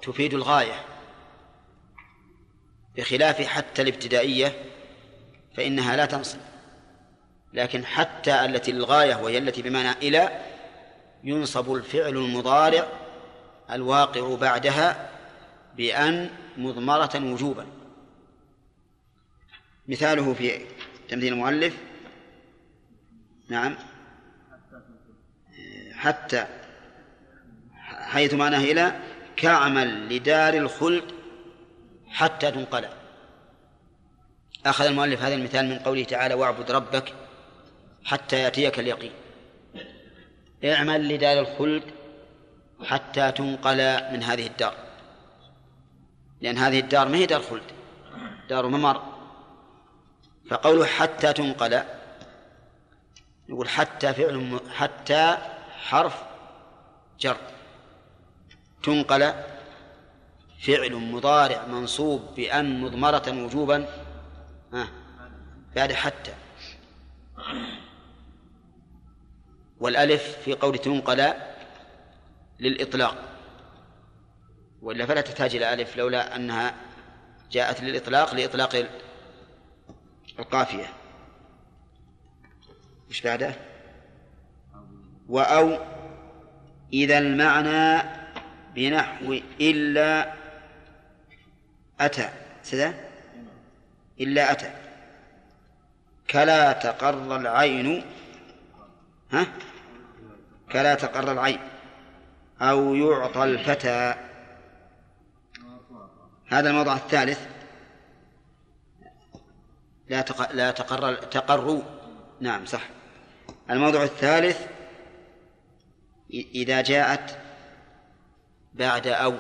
A: تفيد الغاية. بخلاف حتى الابتدائية فإنها لا تنصب. لكن حتى التي للغاية وهي التي بمعنى إلى ينصب الفعل المضارع الواقع بعدها بأن مضمرة وجوبا. مثاله في تمثيل المؤلف نعم حتى حيث معناه إلى كعمل لدار الخلد حتى تنقلب أخذ المؤلف هذا المثال من قوله تعالى واعبد ربك حتى يأتيك اليقين اعمل لدار الخلد حتى تنقل من هذه الدار. لأن هذه الدار ما هي دار خلد دار ممر. فقوله حتى تنقل يقول حتى فعل حتى حرف جر. تنقل فعل مضارع منصوب بأن مضمرة وجوبا. بعد حتى. والألف في قول تنقل للإطلاق. وإلا فلا تحتاج إلى ألف لولا أنها جاءت للإطلاق لإطلاق القافية. وش بعده؟ وأو إذا المعنى بنحو إلا أتى. سذا إلا أتى. كلا تقر العين. ها؟ كلا تقر العين. أو يعطى الفتى. هذا الموضع الثالث. لا تق... لا تقر تقروا. نعم صح. الموضع الثالث إذا جاءت بعد أو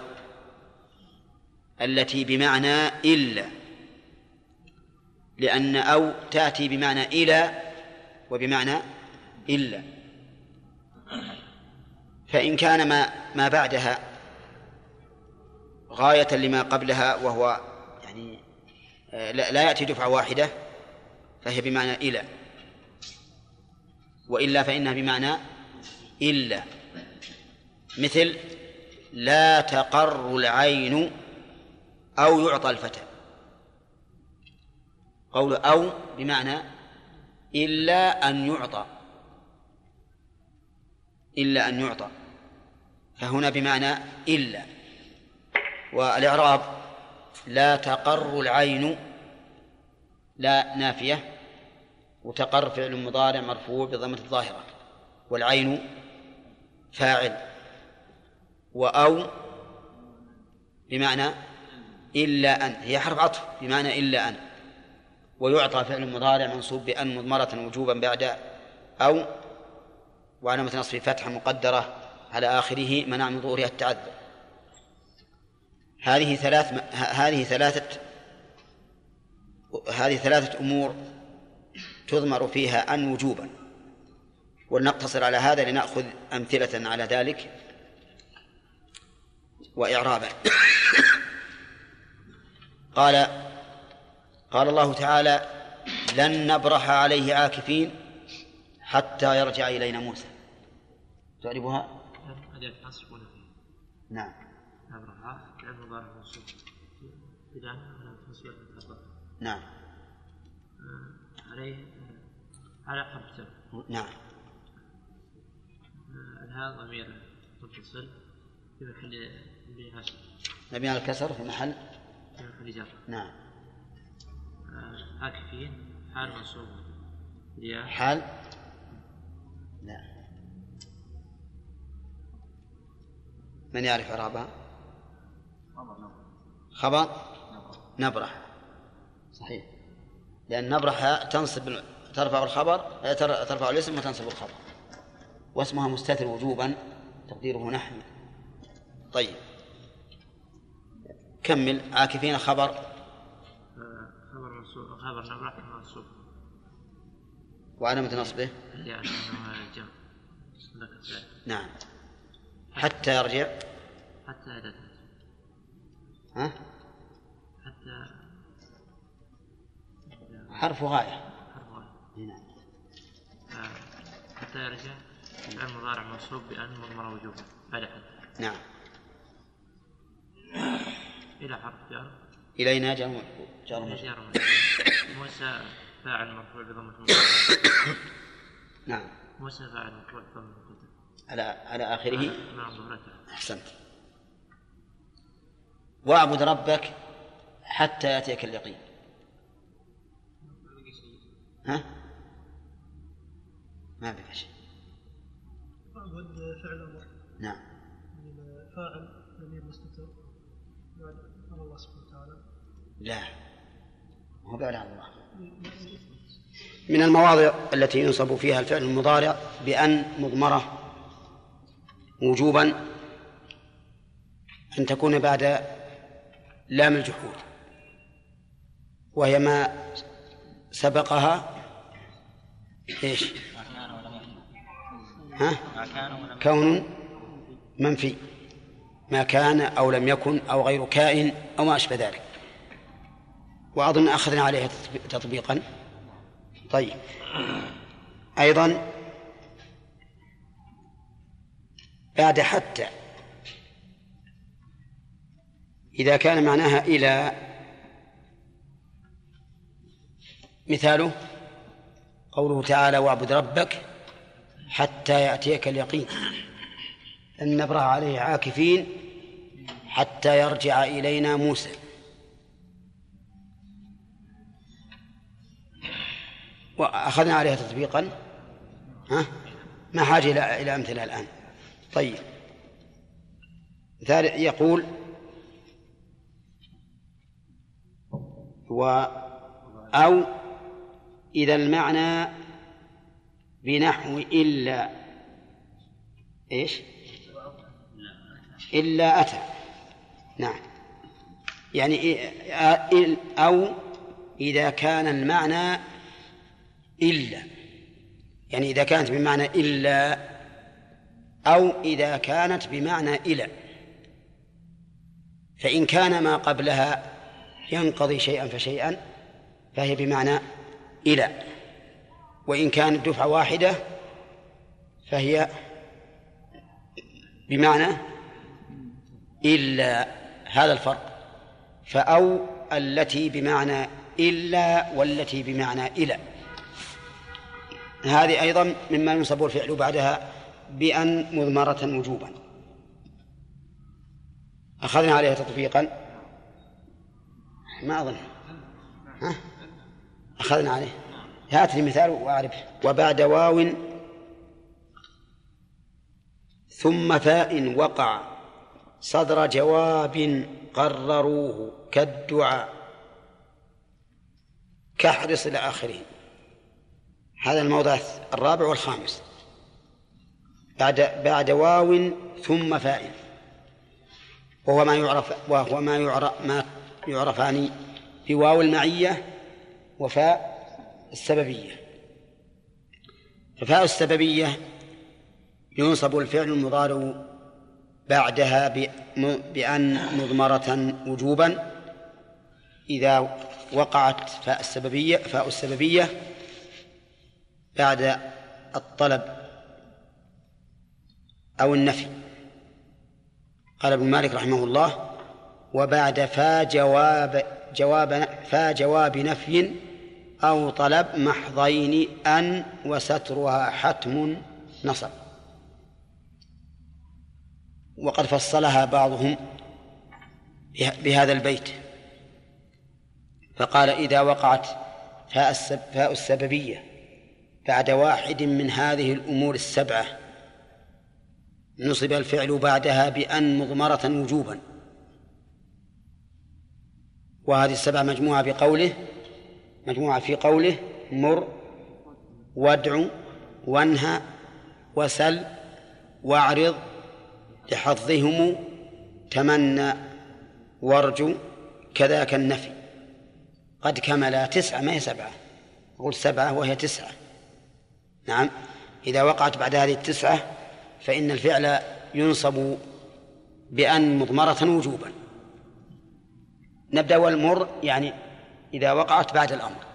A: التي بمعنى إلا. لأن أو تأتي بمعنى إلى وبمعنى إلا. فإن كان ما ما بعدها غاية لما قبلها وهو يعني آه، لا يأتي دفعة واحدة فهي بمعنى إلى. وإلا فإنها بمعنى إلا. مثل لا تقر العين أو يعطى الفتى. قول أو بمعنى إلا أن يعطى. إلا أن يعطى. فهنا بمعنى إلا. والإعراب لا تقر العين لا نافية وتقر فعل مضارع مرفوع بضمة الظاهرة. والعين فاعل. وأو بمعنى إلا أن. هي حرف عطف بمعنى إلا أن. ويعطى فعل مضارع منصوب بأن مضمرة وجوبا بعد أو وعلامة نصب فتحة مقدرة على آخره منع من ظهورها التعذر هذه ثلاث هذه ثلاثة هذه ثلاثة أمور تضمر فيها أن وجوبا. ولنقتصر على هذا لنأخذ أمثلة على ذلك وإعرابا. قال قال الله تعالى لن نبرح عليه عاكفين حتى يرجع إلينا موسى. تعرفها؟
D: أداة حصر ولا فيه
A: نعم.
D: نبرح لأن مضارع منصوب إذا علامة نصب
A: نعم.
D: عليه آه، على حرف جر
A: نعم.
D: آه، الهاء ضمير متصل في محل
A: مبني على الكسر في محل؟
D: في محل جر.
A: نعم.
D: آه، عاكفين حال منصوب.
A: حال؟ لا. من يعرف إعرابها؟ خبر نبرح صحيح. لأن نبرح تنصب ترفع الخبر ترفع الاسم وتنصب الخبر. واسمها مستتر وجوبا تقديره نحن. طيب. كمل. عاكفين خبر.
D: خبر منصوب خبر نبرح منصوب
A: وعلامة نصبه
D: يعني جمع
A: نعم. حتى يرجع.
D: حتى أداة
A: ها؟
D: حتى
A: حرف غاية.
D: حرف واحد.
A: نعم.
D: آه، حتى يرجع. فعل مضارع منصوب بأن مضمر وجوبا بعد حتى
A: نعم.
D: إلى حرف جر
A: إلينا مجرور.
D: جار ومجرور. موسى فاعل مرفوع بضمة
A: نعم.
D: موسى فاعل مرفوع بضمة
A: على على آخره.
D: مع ظهورته
A: أحسنت. واعبد ربك حتى يأتيك اليقين. ها؟ ما بقى شيء.
E: اعبد فعل أمر
A: نعم.
E: فاعل ضمير مستتر. بعد على الله سبحانه وتعالى.
A: لا. هو بعد عن الله. من المواضع التي ينصب فيها الفعل المضارع بأن مضمرة وجوبا أن تكون بعد لام الجحود وهي ما سبقها إيش؟ ها؟ كون منفي ما كان أو لم يكن أو غير كائن أو ما أشبه ذلك وأظن أخذنا عليها تطبيقا طيب أيضا بعد حتى. إذا كان معناها إلى مثاله قوله تعالى واعبد ربك حتى يأتيك اليقين. لن نبرح عليه عاكفين حتى يرجع إلينا موسى. وأخذنا عليها تطبيقا ها؟ ما حاجة إلى أمثلة الآن. طيب. مثال يقول و أو إذا المعنى بنحو إلا إيش؟ إلا أتى. نعم. يعني أو إذا كان المعنى إلا. يعني إذا كانت بمعنى إلا أو إذا كانت بمعنى إلى. فإن كان ما قبلها ينقضي شيئا فشيئا فهي بمعنى إلى. وإن كانت دفعة واحدة فهي بمعنى إلا. هذا الفرق. فأو التي بمعنى إلا والتي بمعنى إلى. هذه أيضا مما ينصب الفعل بعدها بأن مضمرة وجوبا. أخذنا عليها تطبيقا. ما أظن. ها؟ أخذنا عليه. هات لي مثال وأعرف. وبعد واو. ثم فاء وقع. صدر جواب قرروه كالدعاء. كحرص إلى آخره هذا الموضع الرابع والخامس. بعد بعد واو ثم فاء وهو ما يعرف وهو ما يعرف ما يعرفان بواو المعية وفاء السببية. ففاء السببية ينصب الفعل المضارع بعدها بأن مضمرة وجوبا. إذا وقعت فاء السببية فاء السببية بعد الطلب أو النفي. قال ابن مالك رحمه الله وبعد فا جواب جواب فا جواب نفي أو طلب محضين أن وسترها حتم نصب. وقد فصلها بعضهم بهذا البيت. فقال إذا وقعت فاء السببية بعد واحد من هذه الأمور السبعة نصب الفعل بعدها بأن مضمرة وجوبا. وهذه السبعة مجموعة بقوله مجموعة في قوله مر وادع وانهى وسل واعرض لحظهم تمنى وارجو كذاك النفي. قد كملا تسعة ما هي سبعة؟ أقول سبعة وهي تسعة. نعم إذا وقعت بعد هذه التسعة فإن الفعل ينصب بأن مضمرة وجوبا. نبدأ والمر يعني إذا وقعت بعد الأمر.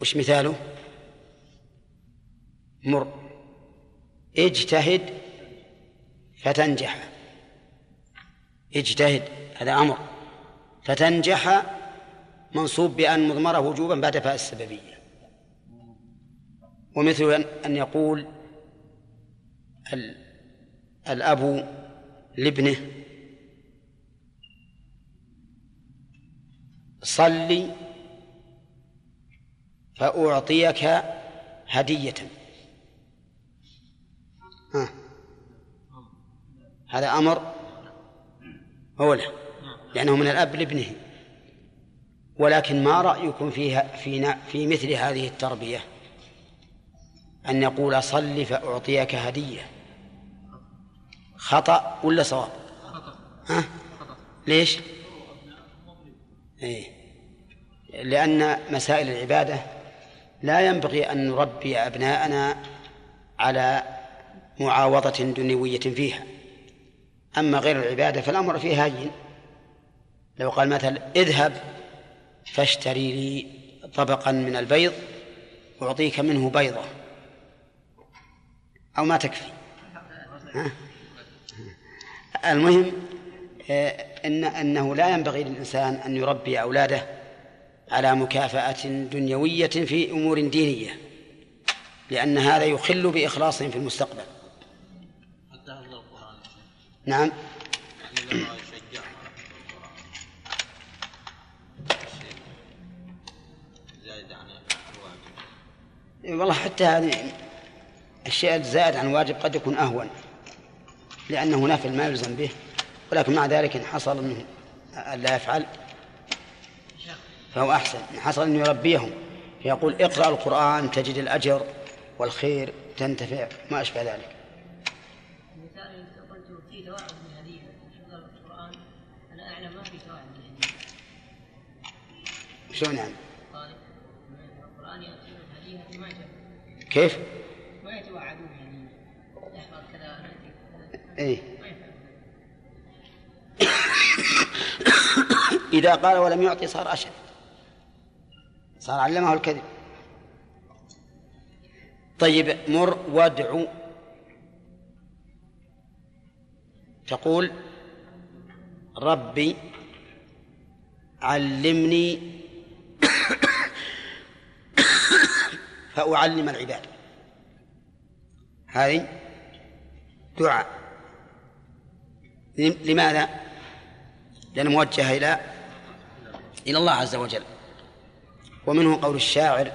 A: وش مثاله؟ مر. اجتهد فتنجح. اجتهد هذا أمر. فتنجح منصوب بأن مضمرة وجوبا بعد فاء السببية. ومثل أن يقول الأب لابنه صلي فأعطيك هدية ها. هذا أمر أولى لأنه من الأب لابنه ولكن ما رأيكم فيها في في مثل هذه التربية أن يقول صل فأعطيك هدية خطأ ولا صواب؟ ها؟ ليش؟ إيه؟ لأن مسائل العبادة لا ينبغي أن نربي أبناءنا على معاوضة دنيوية فيها أما غير العبادة فالأمر فيه هين لو قال مثلا اذهب فاشتري لي طبقا من البيض أعطيك منه بيضة أو ما تكفي؟ المهم آه، إن أنه لا ينبغي للإنسان أن يربي أولاده على مكافأة دنيوية في أمور دينية لأن هذا يخل بإخلاصهم في المستقبل. نعم. والله حتى هذه الشيء الزائد عن الواجب قد يكون أهون لأنه نفل ما يلزم به ولكن مع ذلك إن حصل منه أن لا يفعل فهو أحسن. إن حصل أن يربيهم فيقول اقرأ القرآن تجد الأجر والخير تنتفع ما أشبه ذلك.
F: مثال قلت في ثواب من هديه حفظ القران أنا اعلم ما في ثواب من هديه
A: شلون يعني
F: طالب القران ياتي من هديه ما يجب
A: كيف؟
F: ما يتوعدون هديه يحفظ كذا نأتي كذا
A: إيه. إذا قال ولم يعطي صار أشد. صار علمه الكذب. طيب مر وادع. تقول ربي علمني فأعلم العباد. هذه دعاء. لماذا؟ لأنه موجهة إلى إلى الله عز وجل. ومنه قول الشاعر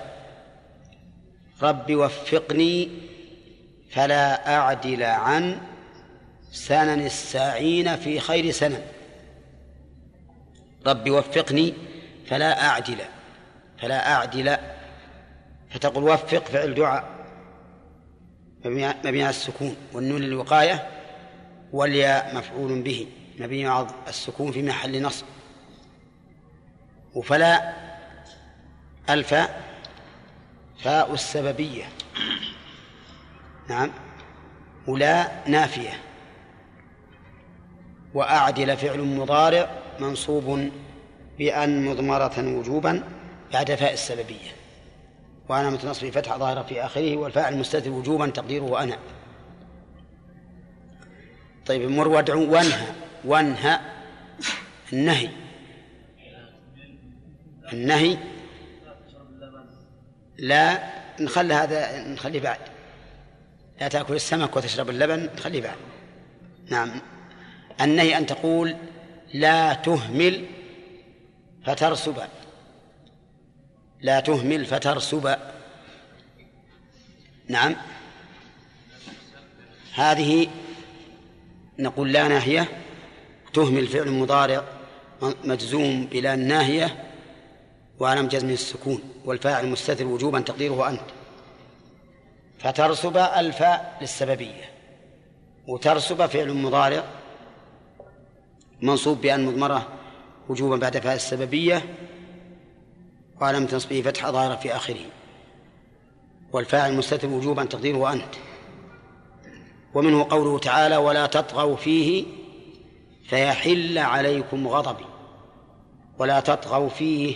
A: رب وفقني فلا أعدل عن سنن الساعين في خير سنن. رب وفقني فلا أعدل فلا أعدل. فتقول وفق فعل دعاء مبني على السكون والنون للوقاية والياء مفعول به. مبني على السكون في محل نصب. وفلا الفاء فاء السببية. نعم. ولا نافية. وأعدل فعل مضارع منصوب بأن مضمرة وجوبا بعد فاء السببية. وأنا متنصب فتح ظاهرة في آخره والفاعل مستتر وجوبا تقديره أنا طيب مر وادعو وانهى وانهى النهي. النهي لا نخلي هذا نخليه بعد. لا تأكل السمك وتشرب اللبن نخليه بعد. نعم. النهي أن تقول لا تهمل فترسب. لا تهمل فترسب. نعم. هذه نقول لا ناهية تهمل فعل مضارع مجزوم بلا ناهية وعلم جزم السكون والفاعل مستتر وجوبا تقديره أنت. فترسب الفاء للسببية وترسب فعل مضارع منصوب بأن مضمرة وجوبا بعد فاء السببية وعلم تنصبه فتح ظاهرة في آخره. والفاعل مستتر وجوبا تقديره أنت. ومنه قوله تعالى ولا تطغوا فيه فيحل عليكم غضبي. ولا تطغوا فيه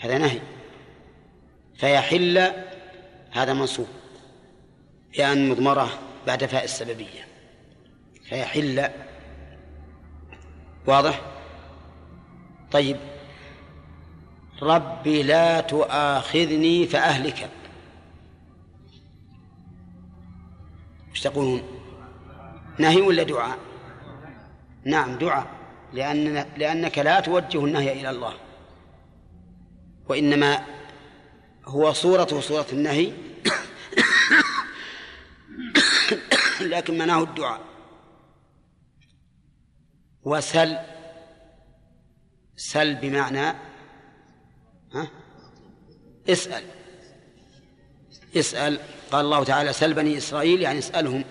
A: هذا نهي. فيحل هذا منصوب. بأن مضمرة بعد فاء السببية. فيحل واضح؟ طيب. ربي لا تؤاخذني فأهلك. إيش تقولون؟ نهي ولا دعاء؟ نعم دعاء لأن لأنك لا توجه النهي إلى الله. وإنما هو صورته صورة النهي. لكن معناه الدعاء. وسل سل بمعنى ها؟ اسأل. اسأل قال الله تعالى سل بني إسرائيل يعني اسألهم.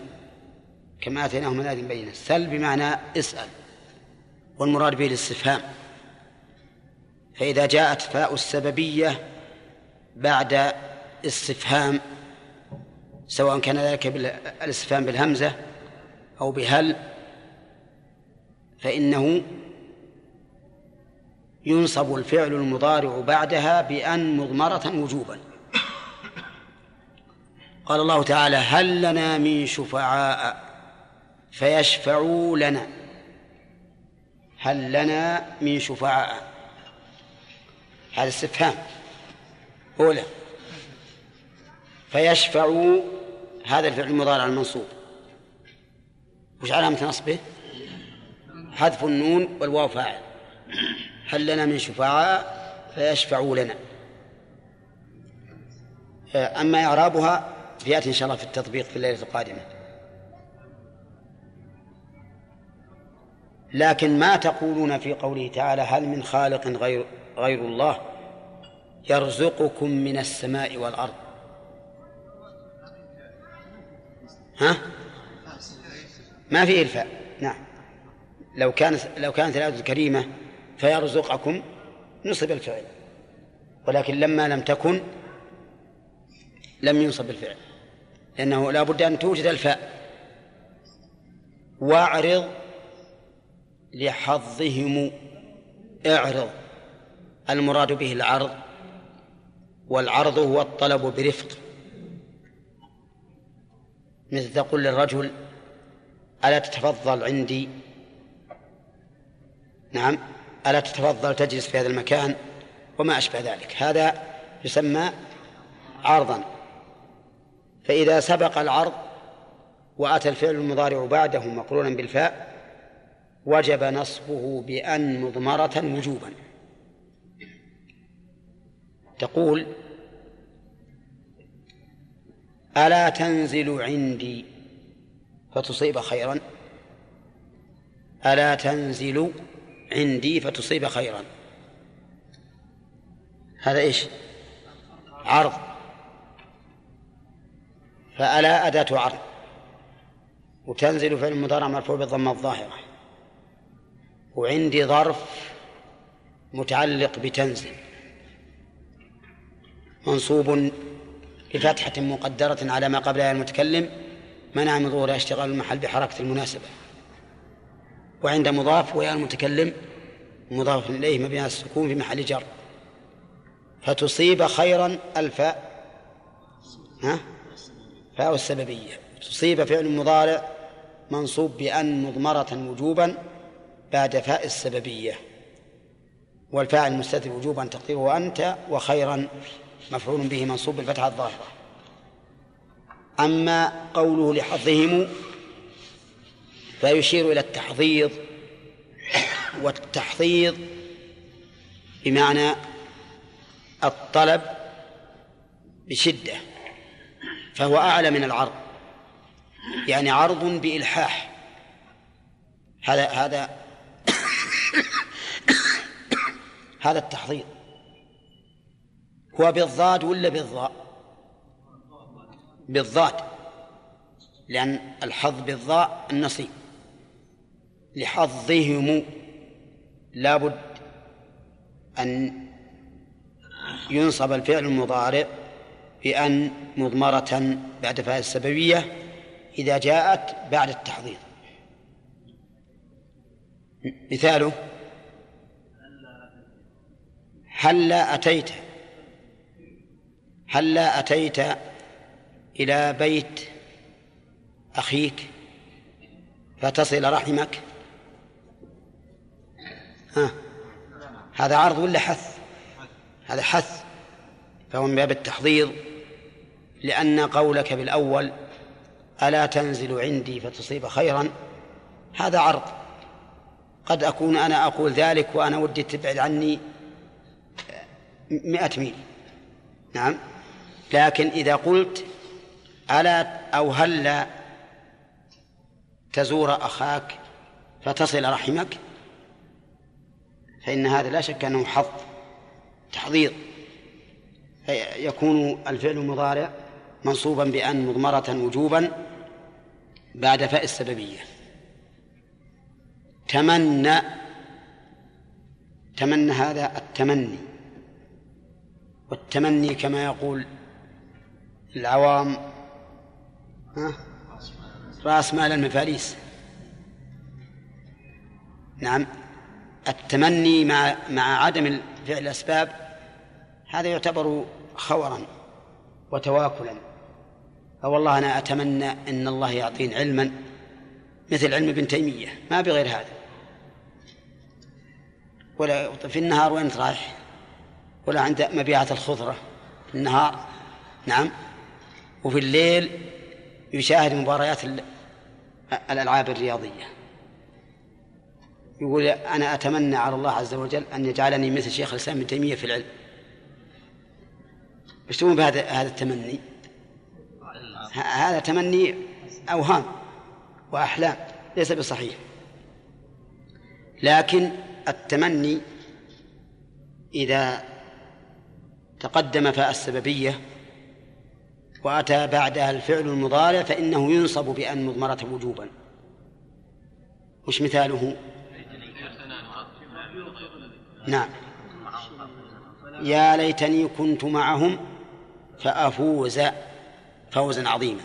A: كما آتيناهم من آية بينة. سل بمعنى اسأل والمراد به الاستفهام. فإذا جاءت فاء السببية بعد استفهام سواء كان ذلك بالاستفهام بالهمزة أو بهل فإنه ينصب الفعل المضارع بعدها بأن مضمرة وجوبا. قال الله تعالى هل لنا من شفعاء فيشفعوا لنا. هل لنا من شفعاء؟ هذا استفهام. أولى. فيشفع هذا الفعل المضارع المنصوب. وش علامة نصبه؟ حذف النون والواو فاعل. هل لنا من شفعاء؟ فيشفعوا لنا. أما إعرابها فيأتي إن شاء الله في التطبيق في الليلة القادمة. لكن ما تقولون في قوله تعالى هل من خالق غير غير الله يرزقكم من السماء والأرض؟ ها؟ ما فيه إلفاء. نعم. لو كانت لو كانت الآية الكريمة فيرزقكم نصب الفعل ولكن لما لم تكن لم ينصب الفعل لأنه لا بد أن توجد الفاء. واعرض لحظهم اعرض المراد به العرض والعرض هو الطلب برفق. مثل تقول للرجل ألا تتفضل عندي؟ نعم ألا تتفضل تجلس في هذا المكان وما أشبه ذلك. هذا يسمى عرضا. فإذا سبق العرض وأتى الفعل المضارع بعده مقرونا بالفاء وجب نصبه بأن مضمرة وجوبا. تقول ألا تنزل عندي فتصيب خيرا. ألا تنزل عندي فتصيب خيرا. هذا إيش؟ عرض. فألا أداة عرض. وتنزل فعل المضارع مرفوع بالضمة الظاهرة. وعندي ظرف متعلق بتنزل. منصوب بفتحة مقدرة على ما قبلها المتكلم. منع من ظهور اشتغال المحل بحركة المناسبة. وعند مضاف ويا المتكلم مضاف إليه مبني السكون في محل جر. فتصيب خيرا الفاء. ها؟ فاء السببية. تصيب فعل مضارع منصوب بأن مضمرة وجوبا. بعد فاء السببية والفاعل المستتر وجوبا تقديره أنت وخيرا مفعول به منصوب بالفتحة الظاهرة أما قوله لحظهم فيشير إلى التحضيض والتحضيض بمعنى الطلب بشدة فهو أعلى من العرض يعني عرض بإلحاح. هذا هذا هذا التحضيض هو بالضاد ولا بالضاء؟ بالضاد. لأن الحظ بالضاء النصيب. لحظهم لابد أن ينصب الفعل المضارع بأن مضمرة بعد فاء السببية إذا جاءت بعد التحضير. مثاله؟ هلا أتيت هلا أتيت إلى بيت أخيك فتصل رحمك؟ ها هذا عرض ولا حث؟ هذا حث فهو من باب التحضيض لأن قولك بالأول ألا تنزل عندي فتصيب خيرا؟ هذا عرض. قد أكون أنا أقول ذلك وأنا ودي تبعد عني مئة ميل. نعم. لكن إذا قلت ألا أو هلا تزور أخاك فتصل رحمك فإن هذا لا شك أنه حظ تحضير. يكون الفعل المضارع منصوبا بأن مضمرة وجوبا بعد فاء السببية. تمنى تمنى هذا التمني. والتمني كما يقول العوام ها؟ رأس مال المفاليس. نعم. التمني مع مع عدم فعل الأسباب هذا يعتبر خورا وتواكلا. فوالله أنا أتمنى أن الله يعطيني علما مثل علم ابن تيمية. ما بغير هذا. ولا في النهار وين رايح ولا عند مبيعة الخضرة في النهار؟ نعم. وفي الليل يشاهد مباريات ال- الألعاب الرياضية. يقول أنا أتمنى على الله عز وجل أن يجعلني مثل شيخ الإسلام ابن تيمية في العلم. إيش بهذا هذا التمني؟ هذا تمني أوهام وأحلام ليس بصحيح. لكن التمني إذا تقدم فاء السببية وأتى بعدها الفعل المضارع فإنه ينصب بأن مضمرة وجوبا. وش مثاله؟ نعم. يا ليتني كنت معهم فأفوز فوزا عظيما.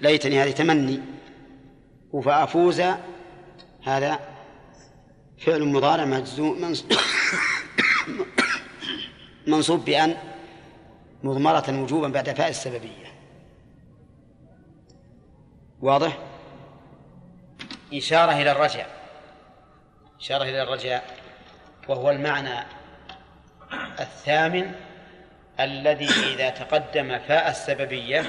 A: ليتني هذه تمني وفأفوز هذا فعل مضارع مجزوم منص- منصوب بأن مضمرة وجوبا بعد فاء السببية. واضح؟ إشارة إلى الرجع. إشارة إلى الرجاء وهو المعنى الثامن الذي إذا تقدم فاء السببية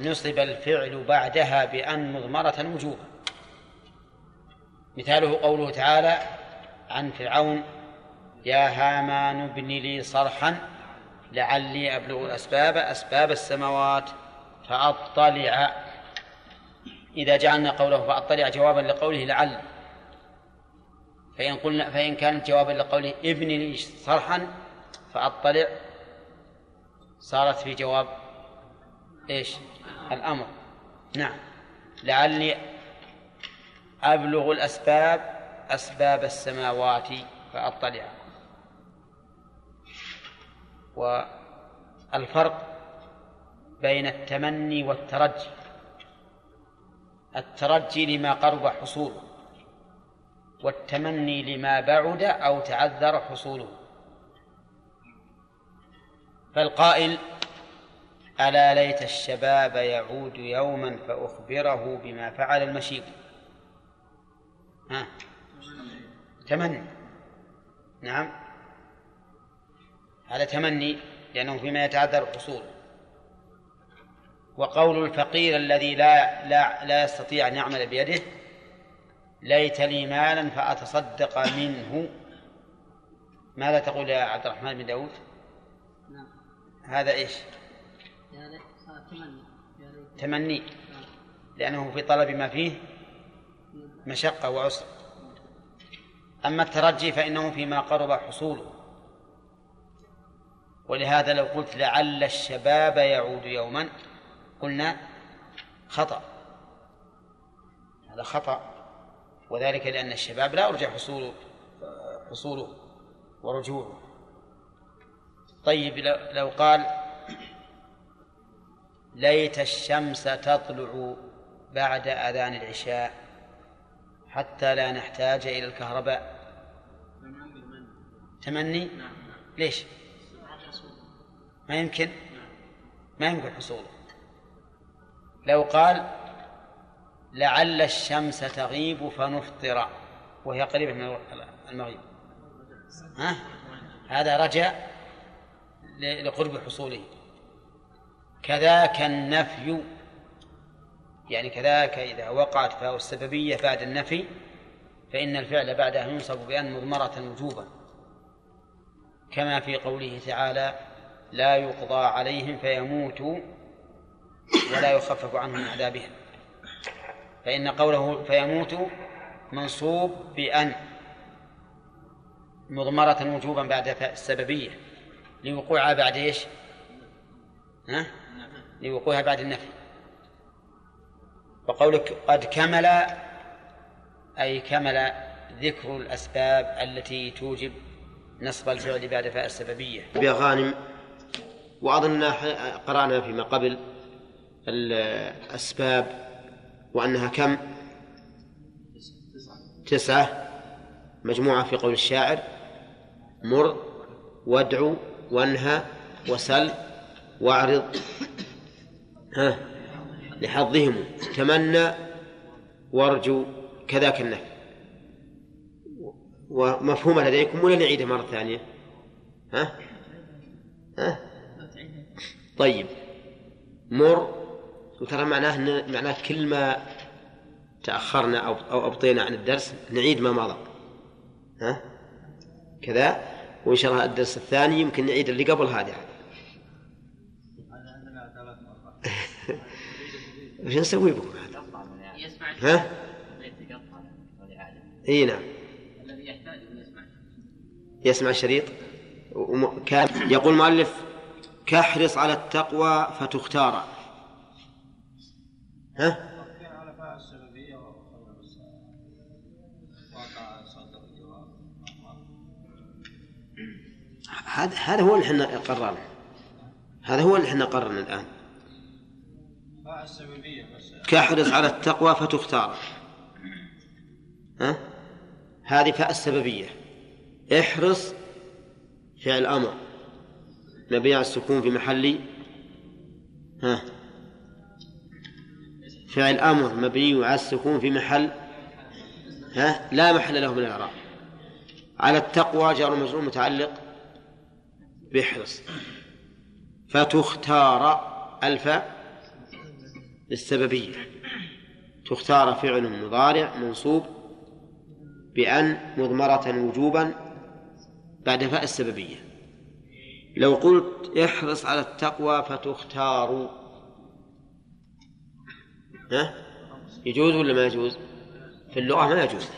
A: نصب الفعل بعدها بأن مضمرة وجوبا. مثاله قوله تعالى عن فرعون يا هامان ابن لي صرحا لعلي أبلغ الأسباب أسباب السماوات فأطلع. إذا جعلنا قوله فأطلع جوابا لقوله لعل. فإن قلنا فإن كانت جوابا لقوله ابن لي صرحا فأطلع. صارت في جواب إيش؟ الأمر. نعم. لعلي أبلغ الأسباب أسباب السماوات فأطلع والفرق بين التمني والترجي. الترجي لما قرب حصوله والتمني لما بعد أو تعذر حصوله. فالقائل ألا ليت الشباب يعود يوما فأخبره بما فعل المشيب ها. تمني. نعم. هذا تمني لأنه فيما يتعذر حصوله وقول الفقير الذي لا لا لا يستطيع أن يعمل بيده ليت لي مالا فأتصدق منه. ماذا تقول يا عبد الرحمن بن داود؟
F: نعم.
A: هذا إيش؟
F: تمني.
A: تمني. لأنه في طلب ما فيه مشقة وعسر. أما الترجي فإنه فيما قرب حصوله. ولهذا لو قلت لعل الشباب يعود يوما قلنا خطأ. هذا خطأ وذلك لأن الشباب لا يرجى حصول حصوله ورجوعه. طيب لو قال ليت الشمس تطلع بعد أذان العشاء حتى لا نحتاج إلى الكهرباء. تمني؟ ليش؟ ما يمكن؟ ما يمكن حصوله. لو قال لعل الشمس تغيب فنفطر وهي قريبة من المغيب. ها؟ هذا رجاء لقرب حصوله. كذاك النفي يعني كذاك إذا وقعت فاء السببية بعد النفي فإن الفعل بعدها ينصب بأن مضمرة وجوبا كما في قوله تعالى لا يقضى عليهم فيموتوا ولا يخفف عنهم من عذابهم فإن قوله فيموتوا منصوب بأن مضمرة وجوبا بعد السببية لوقوعها بعد إيش؟ ها؟ لوقوعها بعد النفي وقولك قد كمل أي كمل ذكر الأسباب التي توجب نصب الفعل بعد فاء السببية.
G: بغانم وأظن قرأنا فيما قبل الأسباب وأنها كم؟ تسعة. مجموعة في قول الشاعر مر وادعو وانهى وسل واعرض. ها؟ لحظهم تمنى وارجو كذاك النفي. ومفهومة لديكم ولا نعيدها مرة ثانية؟ ها؟ ها؟ طيب. مر وترى معناه إن معناه كل ما تأخرنا أو أو أبطينا عن الدرس نعيد ما مضى. ها؟ كذا. وإن شاء الله الدرس الثاني يمكن نعيد اللي قبل هذا وش نسوي بكم هذا؟ ها؟ إي نعم يسمع الشريط يقول المؤلف كاحرص على التقوى فتختار ها؟ هذا هذا هو اللي إحنا قررنا هذا هو اللي إحنا قررنا الآن كاحرص على التقوى فتختار. ها؟ هذه فاء السببية. احرص فعل أمر. مبني على السكون في محل. ها؟ فعل أمر مبني على السكون في محل. ها؟ لا محل له من الإعراب. على التقوى جار مجرور متعلق بيحرص فتختار الفاء للسببية تختار فعل مضارع منصوب بأن مضمرة وجوبا بعد فاء السببية. لو قلت احرص على التقوى فتختار. ها؟ يجوز ولا ما يجوز؟ في اللغة ما يجوز.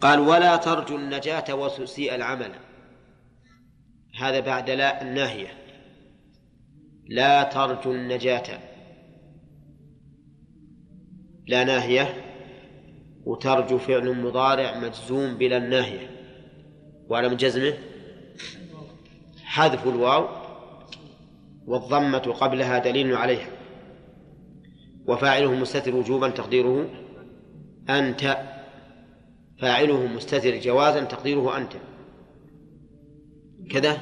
G: قال ولا ترجو النجاة وتسيء العمل. هذا بعد لا الناهية. لا ترجو النجاة. لا ناهية وترجو فعل مضارع مجزوم بلا الناهية وعلى من جزمه؟ حذف الواو والضمة قبلها دليل عليها. وفاعله مستتر وجوبا تقديره أنت. فاعله مستتر جوازا تقديره أنت. كذا؟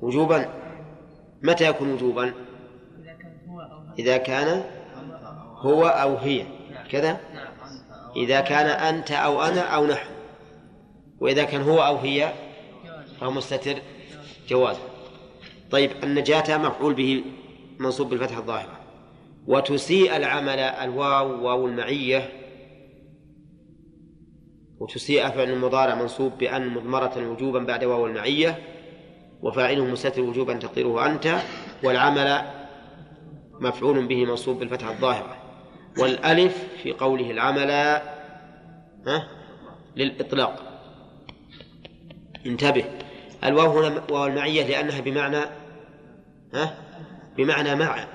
G: وجوبا. متى يكون وجوبا؟ إذا كان هو أو هي. كذا؟ إذا كان أنت أو أنا أو نحن. وإذا كان هو أو هي فهو مستتر. جواز. طيب النجاة مفعول به منصوب بالفتحة الظاهرة. وتسيء العمل الواو واو المعية. وتسيء فعل المضارع منصوب بأن مضمرة وجوبا بعد واو المعية. وفاعله مستتر وجوبا تقديره أنت. والعمل مفعول به منصوب بالفتحة الظاهرة. والألف في قوله العمل للإطلاق. انتبه. الواو هنا واو المعية لأنها بمعنى ها؟ بمعنى مع.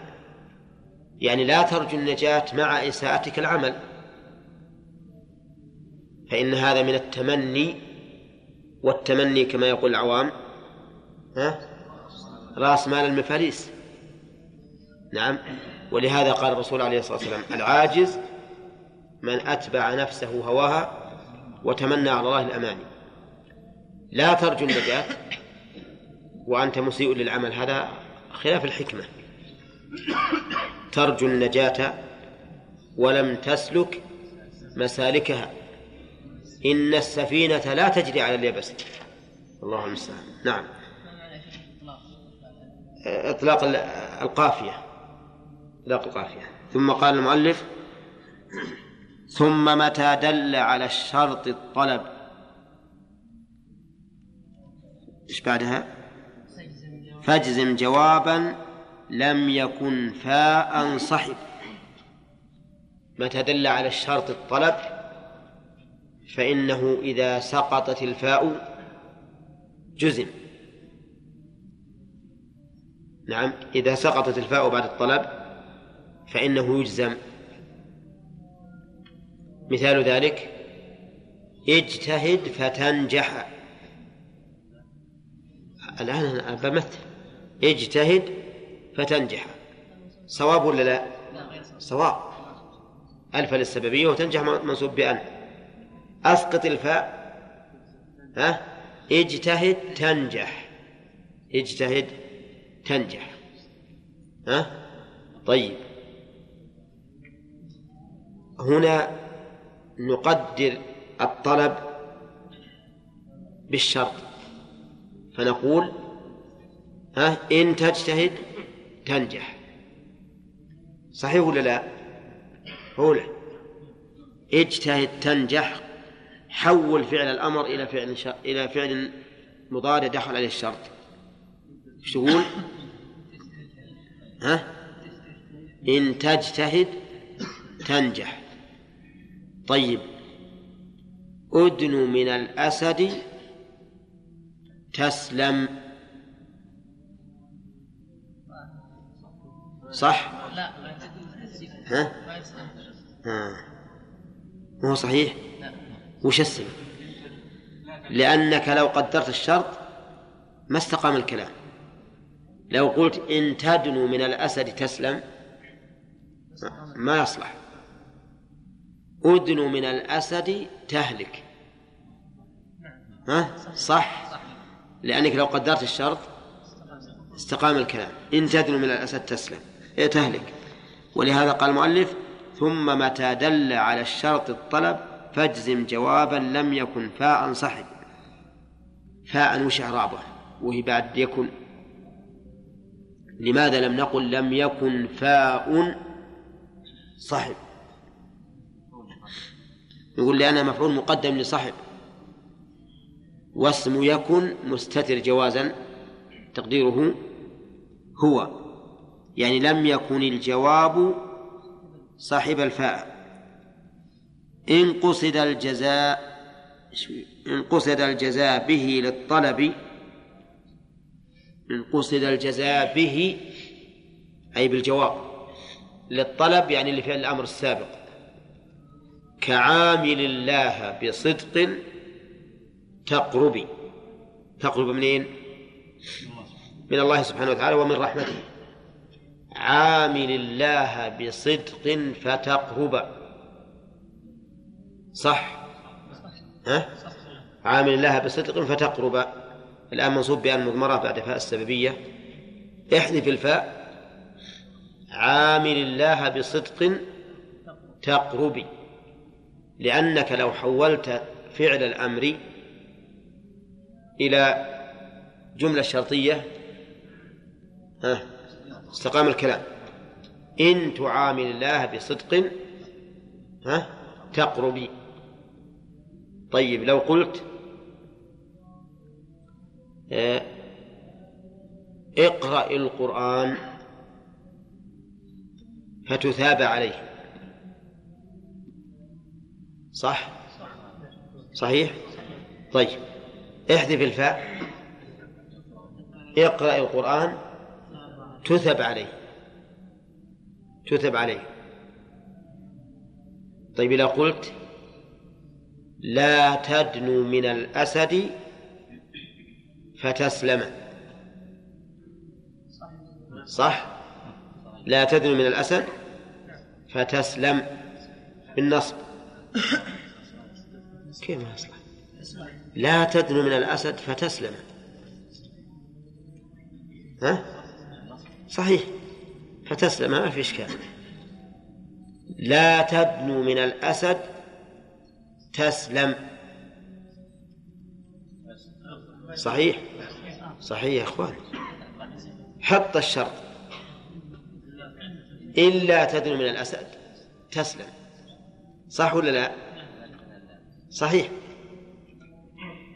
G: يعني لا ترجو النجاة مع إساءتك العمل. فإن هذا من التمني والتمني كما يقول العوام ها؟ رأس مال المفاليس. نعم. ولهذا قال الرسول عليه الصلاة والسلام العاجز من أتبع نفسه هواها وتمنى على الله الأماني. لا ترجو النجاة وأنت مسيء للعمل. هذا خلاف الحكمة. ترجو النجاة ولم تسلك مسالكها. إن السفينة لا تجري على اليبس. الله المستعان نعم. إطلاق القافية. إطلاق القافية ثم قال المؤلف ثم متى دل على الشرط الطلب؟ إيش بعدها؟ فاجزم جوابا لم يكن فاء صحب متى دل على الشرط الطلب؟ فإنه إذا سقطت الفاء جزم. نعم إذا سقطت الفاء بعد الطلب فإنه يجزم. مثال ذلك اجتهد فتنجح. الآن أنا بمثل. اجتهد فتنجح. صواب ولا لا؟ صواب. ألف للسببية وتنجح منصوب بأن. أسقط الفاء. ها؟ اجتهد تنجح. اجتهد تنجح. ها؟ طيب. هنا نقدر الطلب بالشرط فنقول ها إن تجتهد تنجح صحيح ولا لا؟ هو اجتهد تنجح حول فعل الأمر إلى فعل ش... إلى فعل مضارع دخل عليه الشرط إيش تقول؟ ها؟ إن تجتهد تنجح طيب أدن من الأسد تسلم صح؟
F: لا
G: ها؟ ها ما هو صحيح؟ وش السبب؟ لأنك لو قدرت الشرط ما استقام الكلام لو قلت إن تدنو من الأسد تسلم ما يصلح أدنو من الأسد تهلك. ها؟ صح؟ لأنك لو قدرت الشرط استقام الكلام. إن تدنو من الأسد تسلم. تهلك. ولهذا قال المؤلف ثم متى دل على الشرط الطلب فاجزم جوابا لم يكن فاء صحب فاء وش إعرابه وهي بعد يكن. لماذا لم نقل لم يكن فاء صحب يقول لأنها مفعول مقدم لصحب واسم يكن مستتر جوازا تقديره هو. يعني لم يكن الجواب صاحب الفاء. إن قصد الجزاء إن قصد الجزاء به للطلب إن قصد الجزاء به أي بالجواب للطلب يعني لفعل الأمر السابق. كعامل الله بصدق تقربي. تقرب منين؟ من الله سبحانه وتعالى ومن رحمته. عامل الله بصدق فتقرب. صح؟ ها؟ عامل الله بصدق فتقرب. الآن منصوب بأن مضمرة بعد فاء السببية. احذف الفاء. عامل الله بصدق تقربي. لأنك لو حولت فعل الأمر إلى جملة شرطية ها استقام الكلام. إن تعامل الله بصدق ها تقربي. طيب لو قلت آه اقرأ القرآن فتثاب عليه. صح؟ صحيح؟ طيب احذف الفاء. اقرأ القرآن. تثب عليه. تثب عليه. طيب إذا قلت لا تدنو من الأسد فتسلم. صح؟ لا تدنو من الأسد فتسلم. بالنصب. كيف ما يصلح؟ لا تدنو من الأسد فتسلم. ها؟ صحيح. فتسلم ما في إشكال. لا تدنو من الأسد تسلم. صحيح؟ صحيح يا إخوان. حط الشرط. إلا تدنو من الأسد تسلم. صح ولا لا؟ صحيح.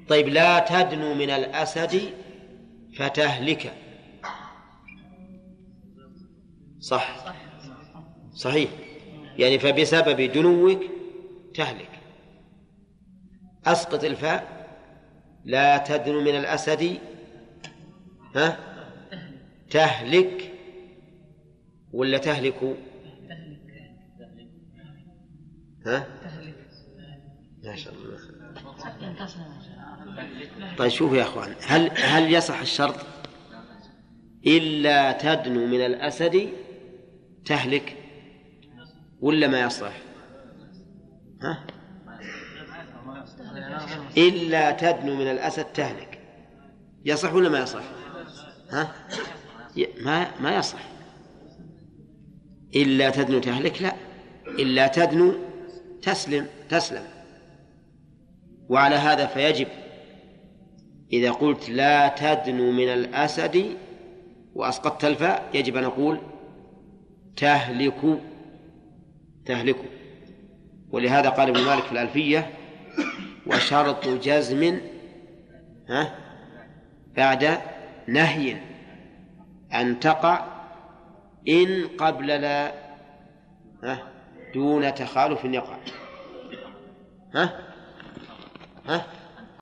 G: طيب لا تدنو من الأسد فتهلك. صح. صحيح. يعني فبسبب دنوك تهلك. أسقط الفاء. لا تدنو من الأسد ها؟ تهلك. ولا تهلك؟ ها؟ ما شاء الله طيب شوفوا يا أخوان هل هل يصح الشرط؟ إلا تدنو من الأسد تهلك ولا ما يصح؟ ها؟ إلا تدنو من الأسد تهلك. يصح ولا ما يصح؟ ها؟ ما ما يصح. إلا تدنو تهلك لا. إلا تدنو تسلم تسلم. وعلى هذا فيجب إذا قلت لا تدنو من الأسد وأسقطت الفاء يجب أن أقول تهلك تهلك ولهذا قال ابن مالك في الألفية وشرط جزم ها بعد نهي أن تقع إن قبل لا ها. دون تخالف يقع ها؟ ها؟